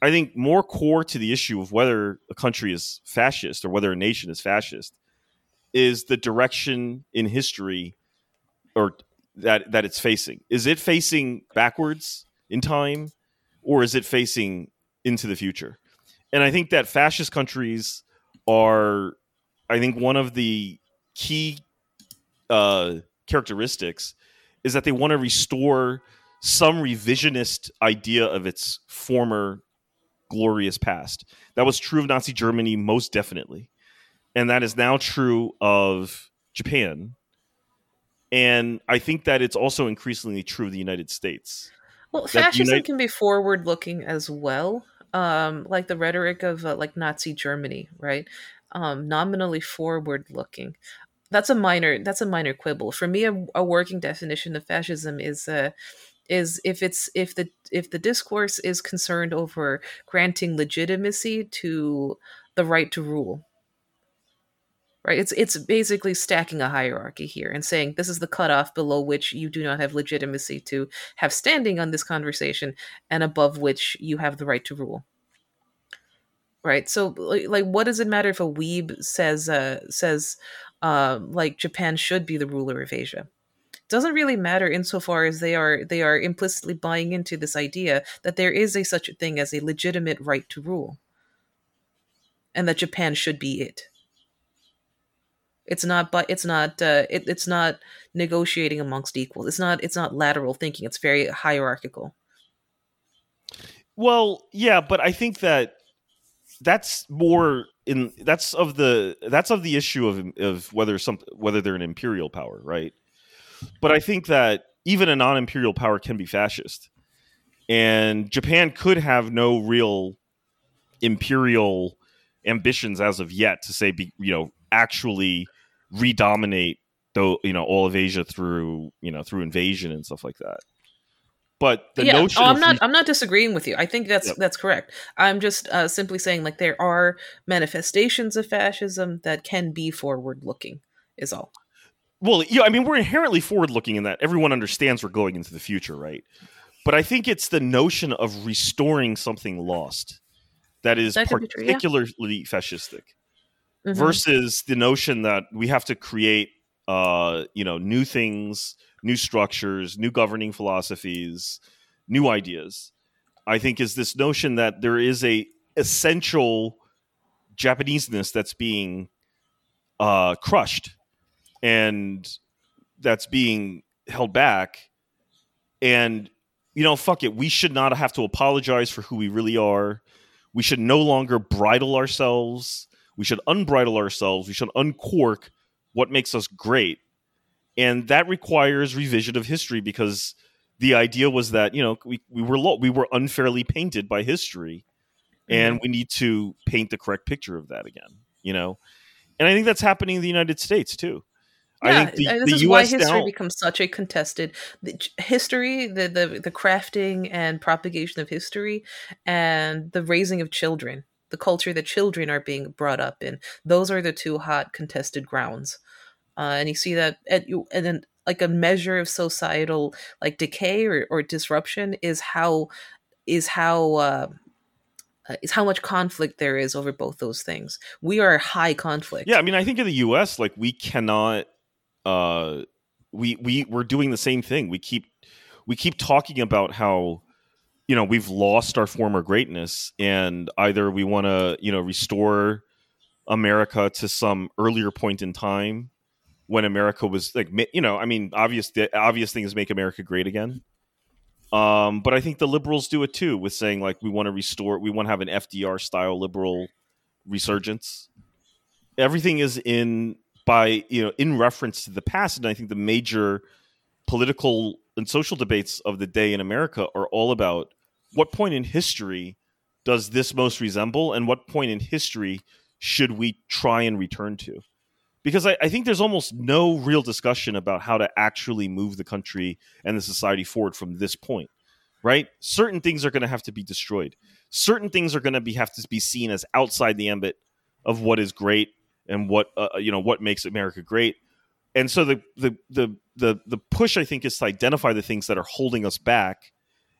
I think more core to the issue of whether a country is fascist or whether a nation is fascist is the direction in history or that that it's facing? Is it facing backwards in time, or is it facing into the future? And I think that fascist countries are, I think, one of the key uh, characteristics is that they want to restore some revisionist idea of its former glorious past. That was true of Nazi Germany, most definitely. And that is now true of Japan and I think that it's also increasingly true of the United States. Well, fascism United- can be forward looking as well. Um, like the rhetoric of uh, like Nazi Germany, right? Um, nominally forward looking. That's a minor. That's a minor quibble for me. A, a working definition of fascism is uh, is if it's if the if the discourse is concerned over granting legitimacy to the right to rule. Right? It's it's basically stacking a hierarchy here and saying this is the cutoff below which you do not have legitimacy to have standing on this conversation and above which you have the right to rule. Right? So like what does it matter if a weeb says uh says uh, like japan should be the ruler of asia doesn't really matter insofar as they are they are implicitly buying into this idea that there is a such a thing as a legitimate right to rule and that japan should be it it's not, but it's not. Uh, it, it's not negotiating amongst equals. It's not. It's not lateral thinking. It's very hierarchical. Well, yeah, but I think that that's more in that's of the that's of the issue of of whether some whether they're an imperial power, right? But I think that even a non-imperial power can be fascist, and Japan could have no real imperial ambitions as of yet to say be you know actually redominate though you know all of Asia through you know through invasion and stuff like that. But the yeah, notion oh, I'm not I'm not disagreeing with you. I think that's yep. that's correct. I'm just uh, simply saying like there are manifestations of fascism that can be forward looking. Is all. Well, yeah, I mean we're inherently forward looking in that everyone understands we're going into the future, right? But I think it's the notion of restoring something lost that is that particularly true, yeah. fascistic mm-hmm. versus the notion that we have to create uh, you know new things new structures new governing philosophies new ideas i think is this notion that there is a essential japaneseness that's being uh, crushed and that's being held back and you know fuck it we should not have to apologize for who we really are we should no longer bridle ourselves We should unbridle ourselves. We should uncork what makes us great. And that requires revision of history because the idea was that, you know, we, we were lo- we were unfairly painted by history mm-hmm. and we need to paint the correct picture of that again, you know. And I think that's happening in the United States too. I Yeah, think the, and this is US why history now, becomes such a contested the, history, the, the the crafting and propagation of history, and the raising of children, the culture that children are being brought up in. Those are the two hot contested grounds, uh, and you see that at you and then like a measure of societal like decay or, or disruption is how is how. Uh, uh, is how much conflict there is over both those things. We are high conflict. Yeah, I mean, I think in the U.S., like we cannot, uh, we we we're doing the same thing. We keep we keep talking about how you know we've lost our former greatness, and either we want to you know restore America to some earlier point in time when America was like you know, I mean, obvious the obvious thing is make America great again. Um, but I think the liberals do it too with saying like we want to restore, we want to have an FDR style liberal resurgence. Everything is in by you know in reference to the past, and I think the major political and social debates of the day in America are all about what point in history does this most resemble, and what point in history should we try and return to? Because I, I think there's almost no real discussion about how to actually move the country and the society forward from this point, right? Certain things are going to have to be destroyed. Certain things are going to be have to be seen as outside the ambit of what is great and what uh, you know what makes America great. And so the the the the the push I think is to identify the things that are holding us back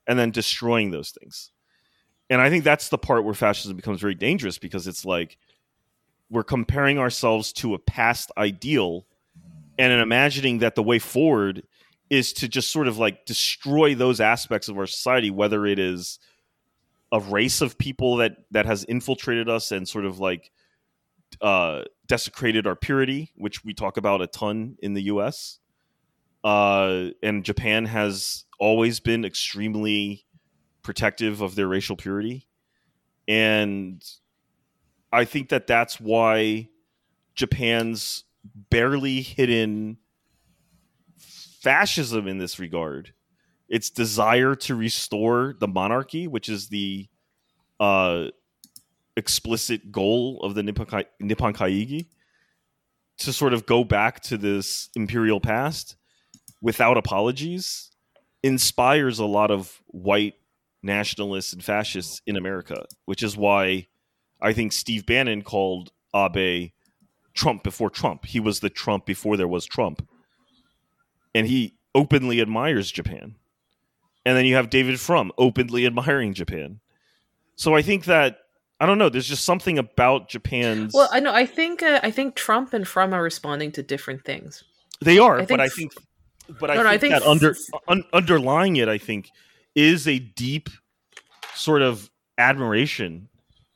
and then destroying those things. And I think that's the part where fascism becomes very dangerous because it's like we're comparing ourselves to a past ideal and in imagining that the way forward is to just sort of like destroy those aspects of our society whether it is a race of people that that has infiltrated us and sort of like uh desecrated our purity which we talk about a ton in the US uh and Japan has always been extremely protective of their racial purity. And I think that that's why Japan's barely hidden fascism in this regard, its desire to restore the monarchy, which is the uh, explicit goal of the Nippon, Kai- Nippon Kaigi, to sort of go back to this imperial past without apologies, inspires a lot of white nationalists and fascists in America, which is why I think Steve Bannon called Abe Trump before Trump. He was the Trump before there was Trump. And he openly admires Japan. And then you have David Frum openly admiring Japan. So I think that I don't know. There's just something about Japan's. Well, I know. I think uh, I think Trump and Frum are responding to different things. they are, I but think I think, but I No, no, I think, think that under un, underlying it, I think, is a deep sort of admiration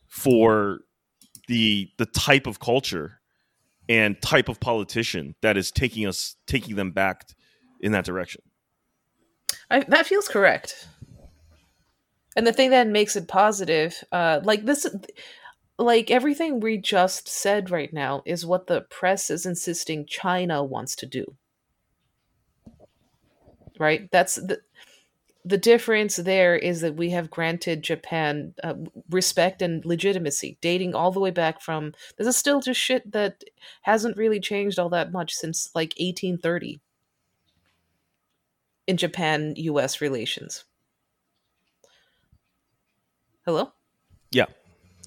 for the the type of culture and type of politician that is taking us taking them back in that direction. I, that feels correct. And the thing that makes it positive, uh, like this, like everything we just said right now, is what the press is insisting China wants to do. Right. That's the the difference there is that we have granted Japan uh, respect and legitimacy, dating all the way back from. This is still just shit that hasn't really changed all that much since like 1830 in Japan US relations. Hello? Yeah.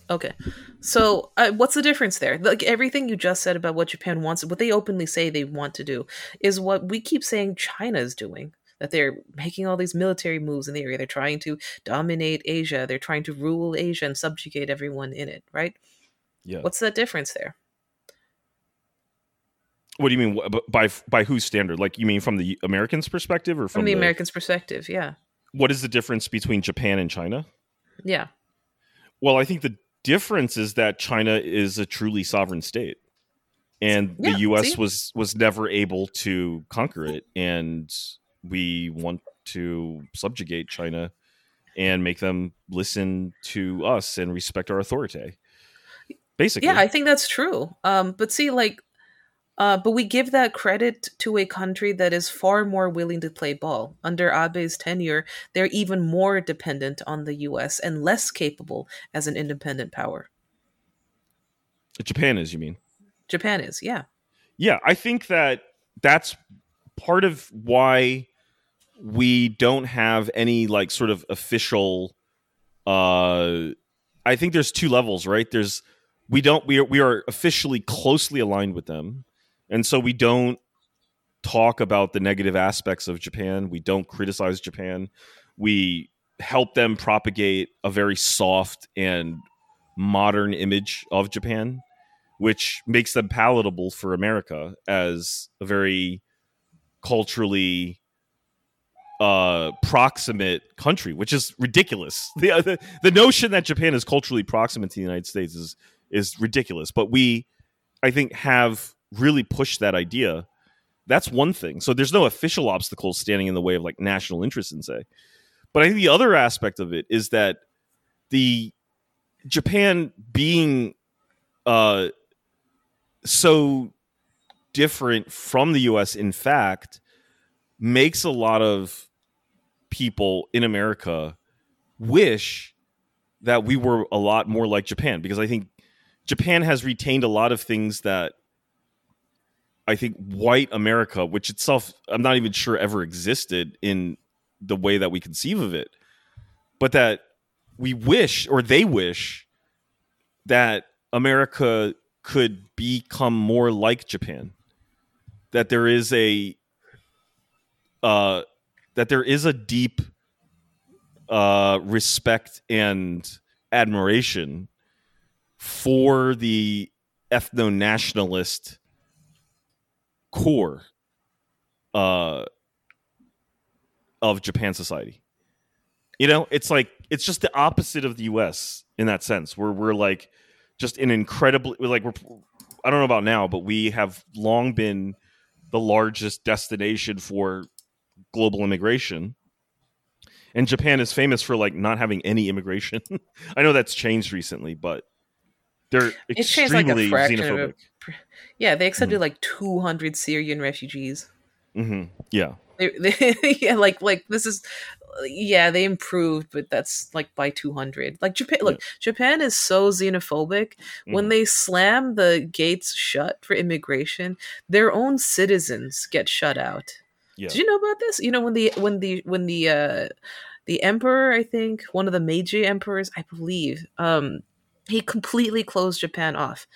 Okay. So, uh, what's the difference there? Like everything you just said about what Japan wants, what they openly say they want to do, is what we keep saying China is doing. That they're making all these military moves in the area. They're trying to dominate Asia. They're trying to rule Asia and subjugate everyone in it, right? Yeah. What's that difference there? What do you mean by by whose standard? Like you mean from the Americans' perspective or from, From the Americans' perspective, yeah. What is the difference between Japan and China? Yeah. Well, I think the difference is that China is a truly sovereign state, and Yeah, the U.S. see? was was never able to conquer it, and we want to subjugate China and make them listen to us and respect our authority. basically. Yeah, I think that's true. Um, but see, like, uh, but we give that credit to a country that is far more willing to play ball. Under Abe's tenure, they're even more dependent on the U.S. and less capable as an independent power. Japan is, you mean? Japan is, yeah. Yeah, I think that that's part of why we don't have any like sort of official uh I think there's two levels, right? There's we don't we are we are officially closely aligned with them. And so we don't talk about the negative aspects of Japan. We don't criticize Japan. We help them propagate a very soft and modern image of Japan, which makes them palatable for America as a very culturally uh, proximate country, which is ridiculous. [LAUGHS] The, the the notion that Japan is culturally proximate to the United States is is ridiculous. But we, I think, have really push that idea. That's one thing. So there's no official obstacles standing in the way of like national interest in say. But I think the other aspect of it is that the Japan being uh, so different from the US, in fact, makes a lot of people in America wish that we were a lot more like Japan because I think Japan has retained a lot of things that I think white America, which itself I'm not even sure ever existed in the way that we conceive of it, but that we wish or they wish that America could become more like Japan. That there is a uh, that there is a deep uh, respect and admiration for the ethno nationalist core uh, of Japan society. You know, it's like it's just the opposite of the U.S. in that sense, where we're like just an incredibly like we're I don't know about now, but we have long been the largest destination for global immigration. And Japan is famous for like not having any immigration. [LAUGHS] I know that's changed recently, but they're changed extremely like a fraction of xenophobic. Yeah, they accepted like 200 Syrian refugees. hmm Yeah, They, [LAUGHS] they, yeah, like like this is yeah, they improved, but that's like by 200. Like Japan look, Japan is so xenophobic. When Mhm. they slam the gates shut for immigration, their own citizens get shut out. yeah. Did you know about this? You know when the when the when the uh the emperor, I think, one of the Meiji emperors, I believe, um he completely closed Japan off.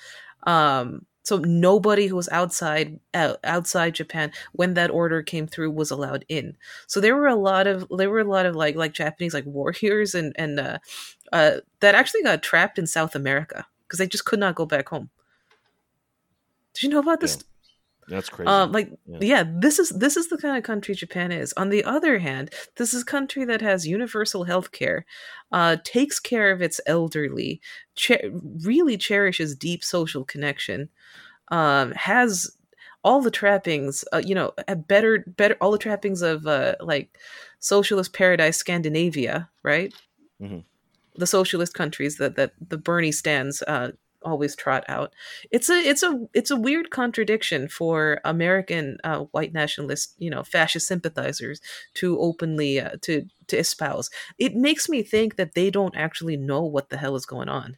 Um so nobody who was outside out, outside Japan when that order came through was allowed in. So there were a lot of there were a lot of like like Japanese like warriors and and uh, uh that actually got trapped in South America because they just could not go back home. Did you know about this? That's crazy. Um, like Yeah. yeah. this is this is the kind of country Japan is. On the other hand, this is a country that has universal health care, uh, takes care of its elderly, che- really cherishes deep social connection, um, has all the trappings, uh, you know, a better better all the trappings of uh, like socialist paradise Scandinavia, right? Mhm. The socialist countries that that the Bernie stands uh, always trot out it's a it's a it's a weird contradiction for American uh, white nationalist, you know, fascist sympathizers to openly uh, to to espouse. It makes me think that they don't actually know what the hell is going on,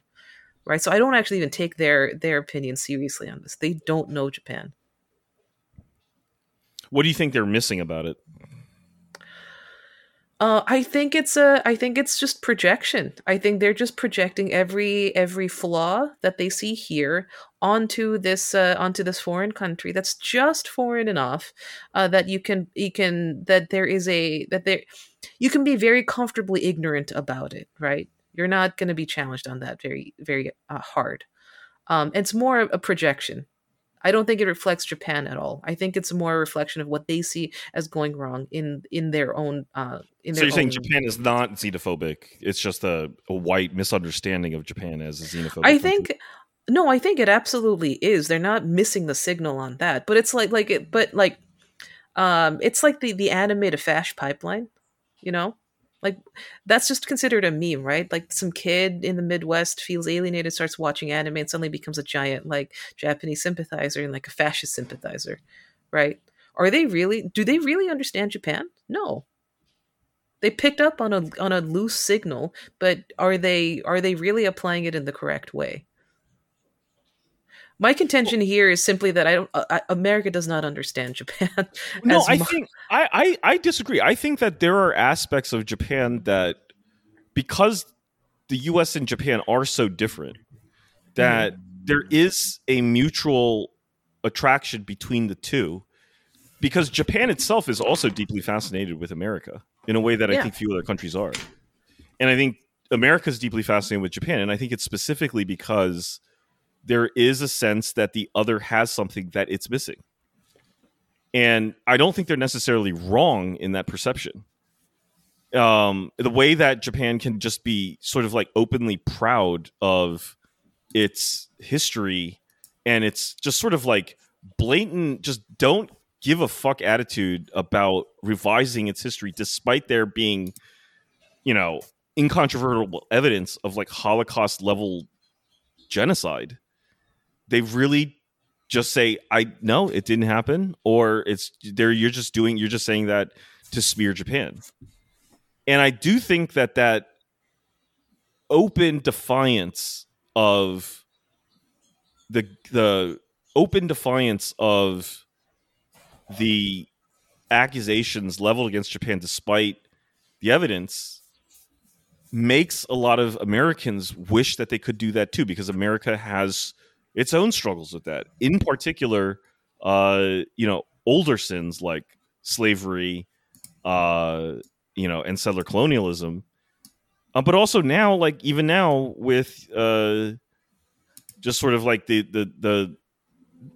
right? So I don't actually even take their their opinion seriously on this. They don't know Japan. what do you think they're missing about it? Uh, I think it's a. I think it's just projection. I think they're just projecting every every flaw that they see here onto this uh, onto this foreign country that's just foreign enough uh, that you can you can that there is a that there you can be very comfortably ignorant about it. Right? You're not going to be challenged on that very very uh, hard. Um, it's more a projection. I don't think it reflects Japan at all. I think it's more a reflection of what they see as going wrong in in their own. Uh, in So you're saying Japan is not xenophobic? It's just a, a white misunderstanding of Japan as a xenophobic. I country. think no, I think it absolutely is. They're not missing the signal on that, but it's like like it, but like, um, it's like the the anime to Fash pipeline, you know. Like that's just considered a meme, right? Like some kid in the Midwest feels alienated, starts watching anime, and suddenly becomes a giant like Japanese sympathizer and like a fascist sympathizer, right? Are they really? Do they really understand Japan? No. They picked up on a on a loose signal, but are they are they really applying it in the correct way? My contention here is simply that I don't. Uh, America does not understand Japan. [LAUGHS] no, I think I, I I disagree. I think that there are aspects of Japan that because the U.S. and Japan are so different that mm. there is a mutual attraction between the two. Because Japan itself is also deeply fascinated with America in a way that yeah. I think few other countries are, and I think America is deeply fascinated with Japan, and I think it's specifically because there is a sense that the other has something that it's missing. And I don't think they're necessarily wrong in that perception. Um, the way that Japan can just be sort of like openly proud of its history and it's just sort of like blatant, just don't give a fuck attitude about revising its history, despite there being, you know, incontrovertible evidence of like Holocaust level genocide they really just say i no it didn't happen or it's there you're just doing you're just saying that to smear japan. And i do think that that open defiance of the the open defiance of the accusations leveled against japan despite the evidence makes a lot of americans wish that they could do that too because america has its own struggles with that. In particular, uh, you know, older sins like slavery, uh, you know, and settler colonialism. Uh, but also now, like even now, with uh, just sort of like the the the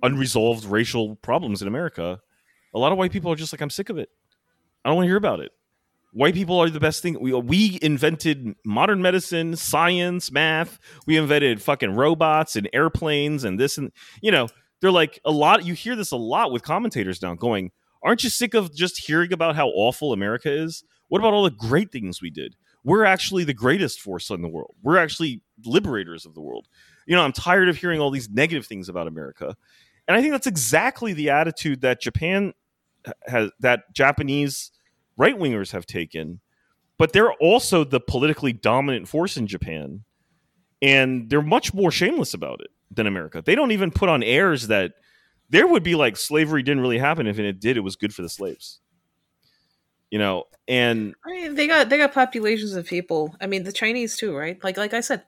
unresolved racial problems in America, a lot of white people are just like, I'm sick of it. I don't want to hear about it white people are the best thing. We we invented modern medicine, science, math. We invented fucking robots and airplanes and this and you know they're like a lot. You hear this a lot with commentators now going, "Aren't you sick of just hearing about how awful America is? What about all the great things we did? We're actually the greatest force in the world. We're actually liberators of the world." You know, I'm tired of hearing all these negative things about America. And I think that's exactly the attitude that Japan has that Japanese right wingers have taken, but they're also the politically dominant force in Japan, and they're much more shameless about it than America. They don't even put on airs that there would be like slavery didn't really happen. If it did, it was good for the slaves. You know, and I mean, they got they got populations of people. I mean, the Chinese too, right? Like like I said,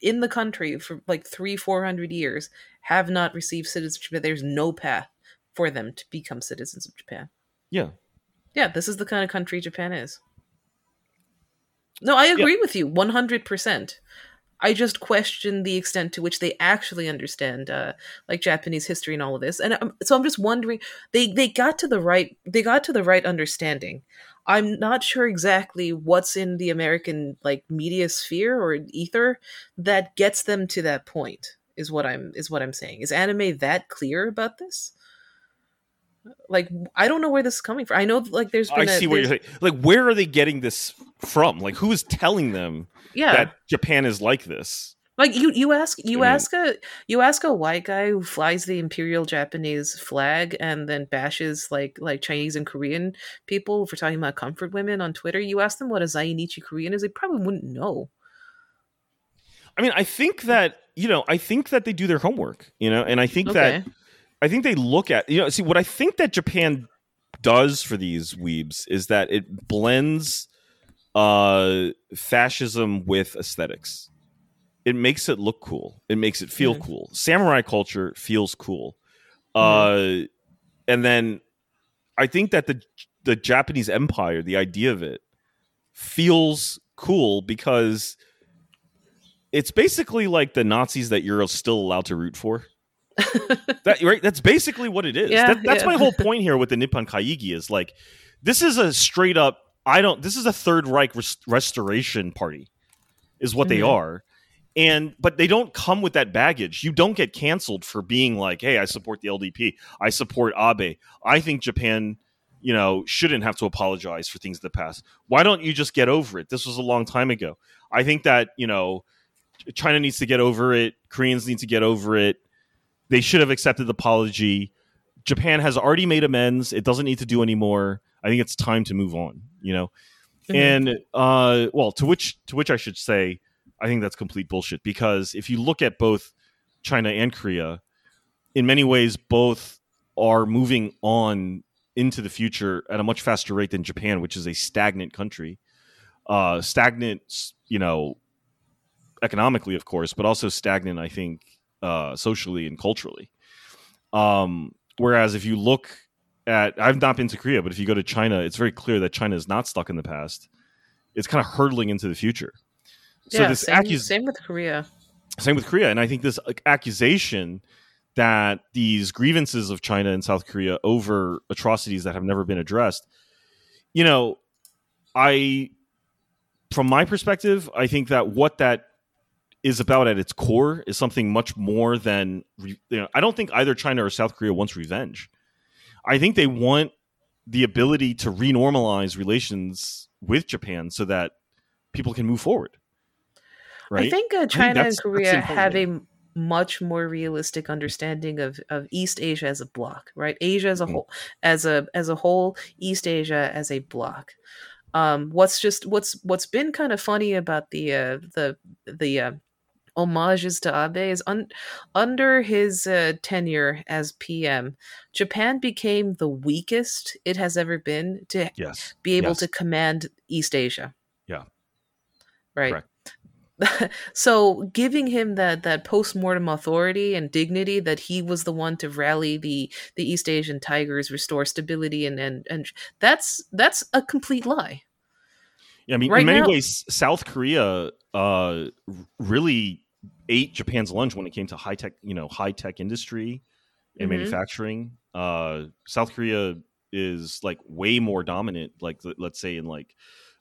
in the country for like three four hundred years have not received citizenship. There's no path for them to become citizens of Japan. Yeah, yeah, this is the kind of country Japan is. No, I agree yeah. with you 100%. I just question the extent to which they actually understand, uh, like Japanese history and all of this. And um, so I'm just wondering, they they got to the right they got to the right understanding. I'm not sure exactly what's in the American like media sphere or ether that gets them to that point. Is what I'm is what I'm saying. Is anime that clear about this? Like I don't know where this is coming from. I know like there's been I a, see what you're saying. Like where are they getting this from? Like who is telling them yeah. that Japan is like this? Like you you ask you I mean, ask a you ask a white guy who flies the imperial Japanese flag and then bashes like like Chinese and Korean people for talking about comfort women on Twitter. You ask them what a Zainichi Korean is, they probably wouldn't know. I mean, I think that you know, I think that they do their homework, you know, and I think okay. that I think they look at you know see what I think that Japan does for these weebs is that it blends uh fascism with aesthetics. It makes it look cool. It makes it feel mm-hmm. cool. Samurai culture feels cool. Mm-hmm. Uh and then I think that the the Japanese empire, the idea of it feels cool because it's basically like the Nazis that you're still allowed to root for. [LAUGHS] that right that's basically what it is yeah, that, that's yeah. my whole [LAUGHS] point here with the nippon kaigi is like this is a straight up i don't this is a third reich res- restoration party is what mm-hmm. they are and but they don't come with that baggage you don't get canceled for being like hey i support the ldp i support abe i think japan you know, shouldn't have to apologize for things in the past. Why don't you just get over it? This was a long time ago. I think that, you know, China needs to get over it. Koreans need to get over it. They should have accepted the apology. Japan has already made amends. It doesn't need to do anymore. I think it's time to move on, you know. Mm-hmm. And uh well, to which to which I should say I think that's complete bullshit because if you look at both China and Korea, in many ways both are moving on into the future at a much faster rate than Japan, which is a stagnant country. Uh, stagnant, you know, economically, of course, but also stagnant, I think, uh, socially and culturally. Um, whereas if you look at, I've not been to Korea, but if you go to China, it's very clear that China is not stuck in the past. It's kind of hurtling into the future. So yeah, this same, accus- same with Korea. Same with Korea, and I think this accusation that these grievances of China and South Korea over atrocities that have never been addressed, you know, I, from my perspective, I think that what that is about at its core is something much more than, you know, I don't think either China or South Korea wants revenge. I think they want the ability to renormalize relations with Japan so that people can move forward. Right? I think uh, China I think and Korea have a much more realistic understanding of, of East Asia as a block, right? Asia as a mm-hmm. whole, as a as a whole, East Asia as a block. Um, what's just what's what's been kind of funny about the uh, the the uh, homages to Abe is un- under his uh, tenure as PM, Japan became the weakest it has ever been to yes. be able yes. to command East Asia. Yeah. Right. Correct. [LAUGHS] so giving him that that post-mortem authority and dignity that he was the one to rally the the east asian tigers restore stability and and, and that's that's a complete lie yeah i mean right in many now, ways south korea uh really ate japan's lunch when it came to high tech you know high tech industry and mm-hmm. manufacturing uh south korea is like way more dominant like let's say in like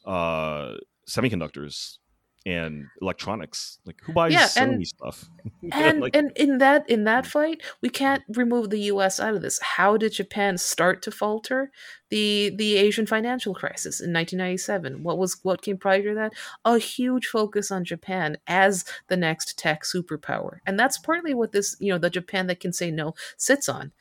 uh semiconductors and electronics. Like who buys yeah, Sony and, stuff? [LAUGHS] and like, and in that in that mm. fight, we can't remove the U.S. out of this. How did Japan start to falter? The the Asian financial crisis in 1997. What was what came prior to that? A huge focus on Japan as the next tech superpower, and that's partly what this you know the Japan that can say no sits on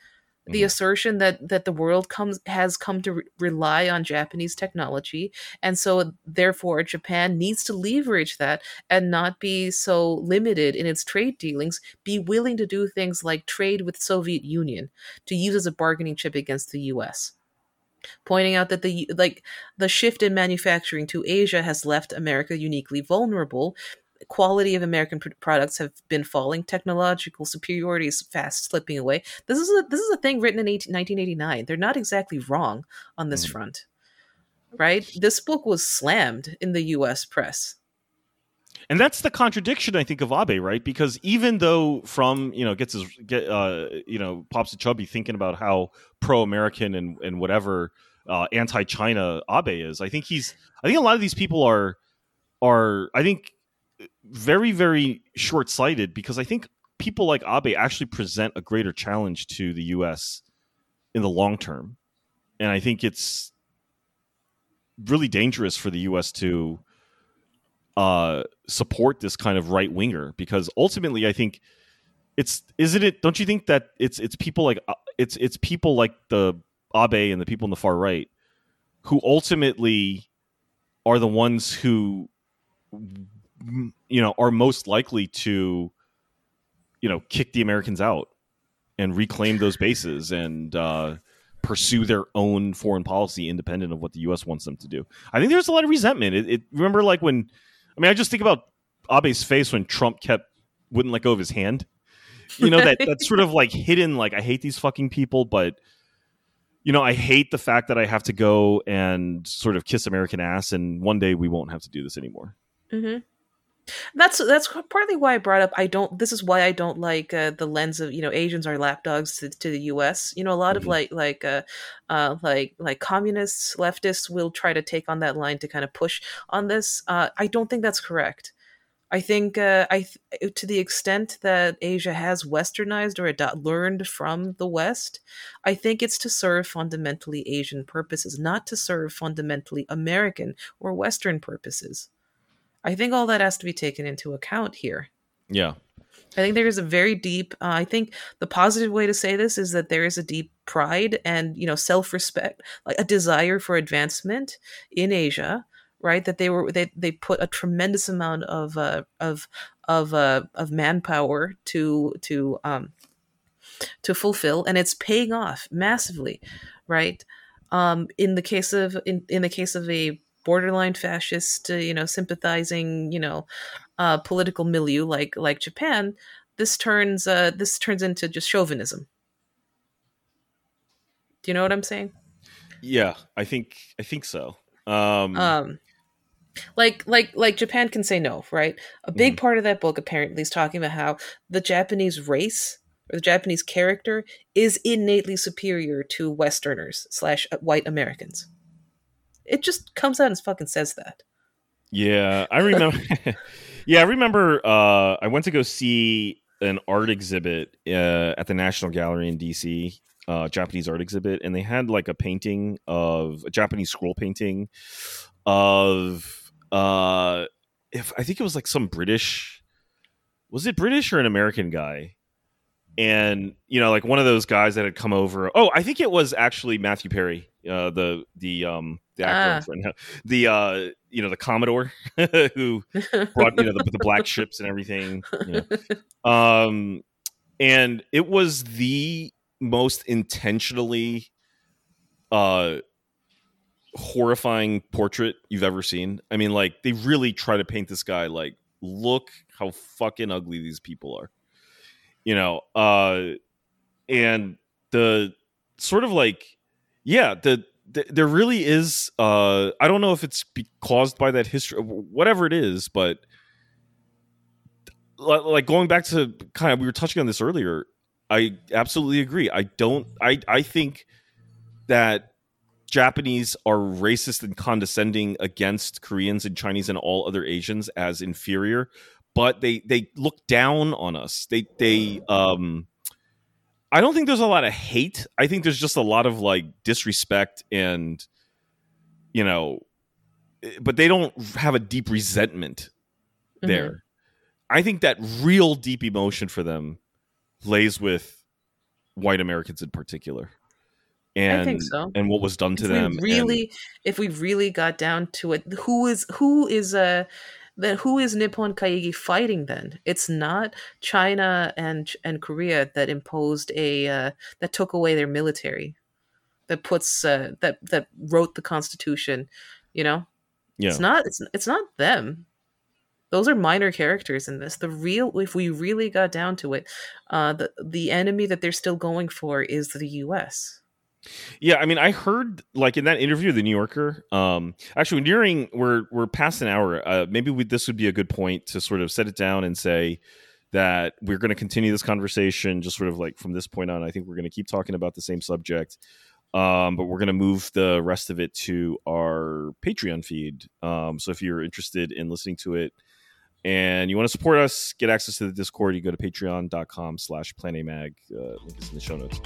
the mm-hmm. assertion that that the world comes has come to re- rely on Japanese technology, and so therefore Japan needs to leverage that and not be so limited in its trade dealings. Be willing to do things like trade with Soviet Union to use as a bargaining chip against the U.S pointing out that the like the shift in manufacturing to Asia has left America uniquely vulnerable quality of American pr- products have been falling. Technological superiority is fast slipping away. This is a this is a thing written in 18, 1989. They're not exactly wrong on this mm. front, right? This book was slammed in the U.S. press. And that's the contradiction, I think, of Abe, right? Because even though from you know gets his get uh, you know pops a chubby thinking about how pro-American and and whatever uh, anti-China Abe is, I think he's I think a lot of these people are are I think very, very short sighted because I think people like Abe actually present a greater challenge to the U.S. in the long term. And I think it's really dangerous for the U.S. to uh, support this kind of right winger because ultimately, I think it's isn't it? Don't you think that it's it's people like uh, it's it's people like the Abe and the people in the far right who ultimately are the ones who you know, are most likely to, you know, kick the Americans out and reclaim those bases and uh, pursue their own foreign policy independent of what the U.S. wants them to do. I think there's a lot of resentment. It, it remember like when, I mean, I just think about Abe's face when Trump kept wouldn't let go of his hand. You know that that's sort of [LAUGHS] like hidden. Like I hate these fucking people, but you know I hate the fact that I have to go and sort of kiss American ass, and one day we won't have to do this anymore. Mm-hmm. That's that's partly why I brought up. I don't. This is why I don't like uh, the lens of you know Asians are lapdogs to, to the U.S. You know, a lot mm-hmm. of like like uh, uh, like like communists, leftists will try to take on that line to kind of push on this. Uh, I don't think that's correct. I think uh, I th- to the extent that Asia has westernized or ad- learned from the West, I think it's to serve fundamentally Asian purposes, not to serve fundamentally American or Western purposes. I think all that has to be taken into account here. Yeah. I think there is a very deep. Uh, I think the positive way to say this is that there is a deep pride and you know self respect, like a desire for advancement in Asia, right? That they were they they put a tremendous amount of uh, of of uh, of manpower to to um to fulfill, and it's paying off massively, right? Um, in the case of in in the case of a borderline fascist, uh, you know, sympathizing, you know, uh, political milieu like like Japan, this turns uh, this turns into just chauvinism. Do you know what I'm saying? Yeah, I think I think so. Um, um like like like Japan can say no, right? A big mm-hmm. part of that book apparently is talking about how the Japanese race or the Japanese character is innately superior to Westerners slash uh, white Americans. It just comes out and fucking says that. Yeah, I remember. [LAUGHS] yeah, I remember. Uh, I went to go see an art exhibit uh, at the National Gallery in DC, uh, Japanese art exhibit, and they had like a painting of a Japanese scroll painting of uh, if I think it was like some British. Was it British or an American guy? and you know like one of those guys that had come over oh i think it was actually matthew perry uh, the the um the actor ah. the uh you know the commodore [LAUGHS] who brought you know the, the black [LAUGHS] ships and everything you know. um and it was the most intentionally uh horrifying portrait you've ever seen i mean like they really try to paint this guy like look how fucking ugly these people are you know uh and the sort of like yeah the, the there really is uh i don't know if it's caused by that history whatever it is but like going back to kind of we were touching on this earlier i absolutely agree i don't i i think that Japanese are racist and condescending against Koreans and Chinese and all other Asians as inferior but they they look down on us. They they um I don't think there's a lot of hate. I think there's just a lot of like disrespect and you know but they don't have a deep resentment mm-hmm. there. Mm-hmm. I think that real deep emotion for them lays with white Americans in particular. And, I think so. And what was done to if them. Really, and, if we really got down to it, who is who is a uh, then who is Nippon Kaigi fighting then? It's not China and and Korea that imposed a uh, that took away their military, that puts uh, that that wrote the Constitution. You know, yeah. it's not it's it's not them. Those are minor characters in this. The real, if we really got down to it, uh, the the enemy that they're still going for is the U.S. Yeah, I mean, I heard like in that interview, the New Yorker. Um, actually, during we're we're past an hour. Uh, maybe we, this would be a good point to sort of set it down and say that we're going to continue this conversation. Just sort of like from this point on, I think we're going to keep talking about the same subject, um, but we're going to move the rest of it to our Patreon feed. Um, so if you're interested in listening to it and you want to support us, get access to the Discord, you go to patreon.com/slash planamag. Uh, link is in the show notes.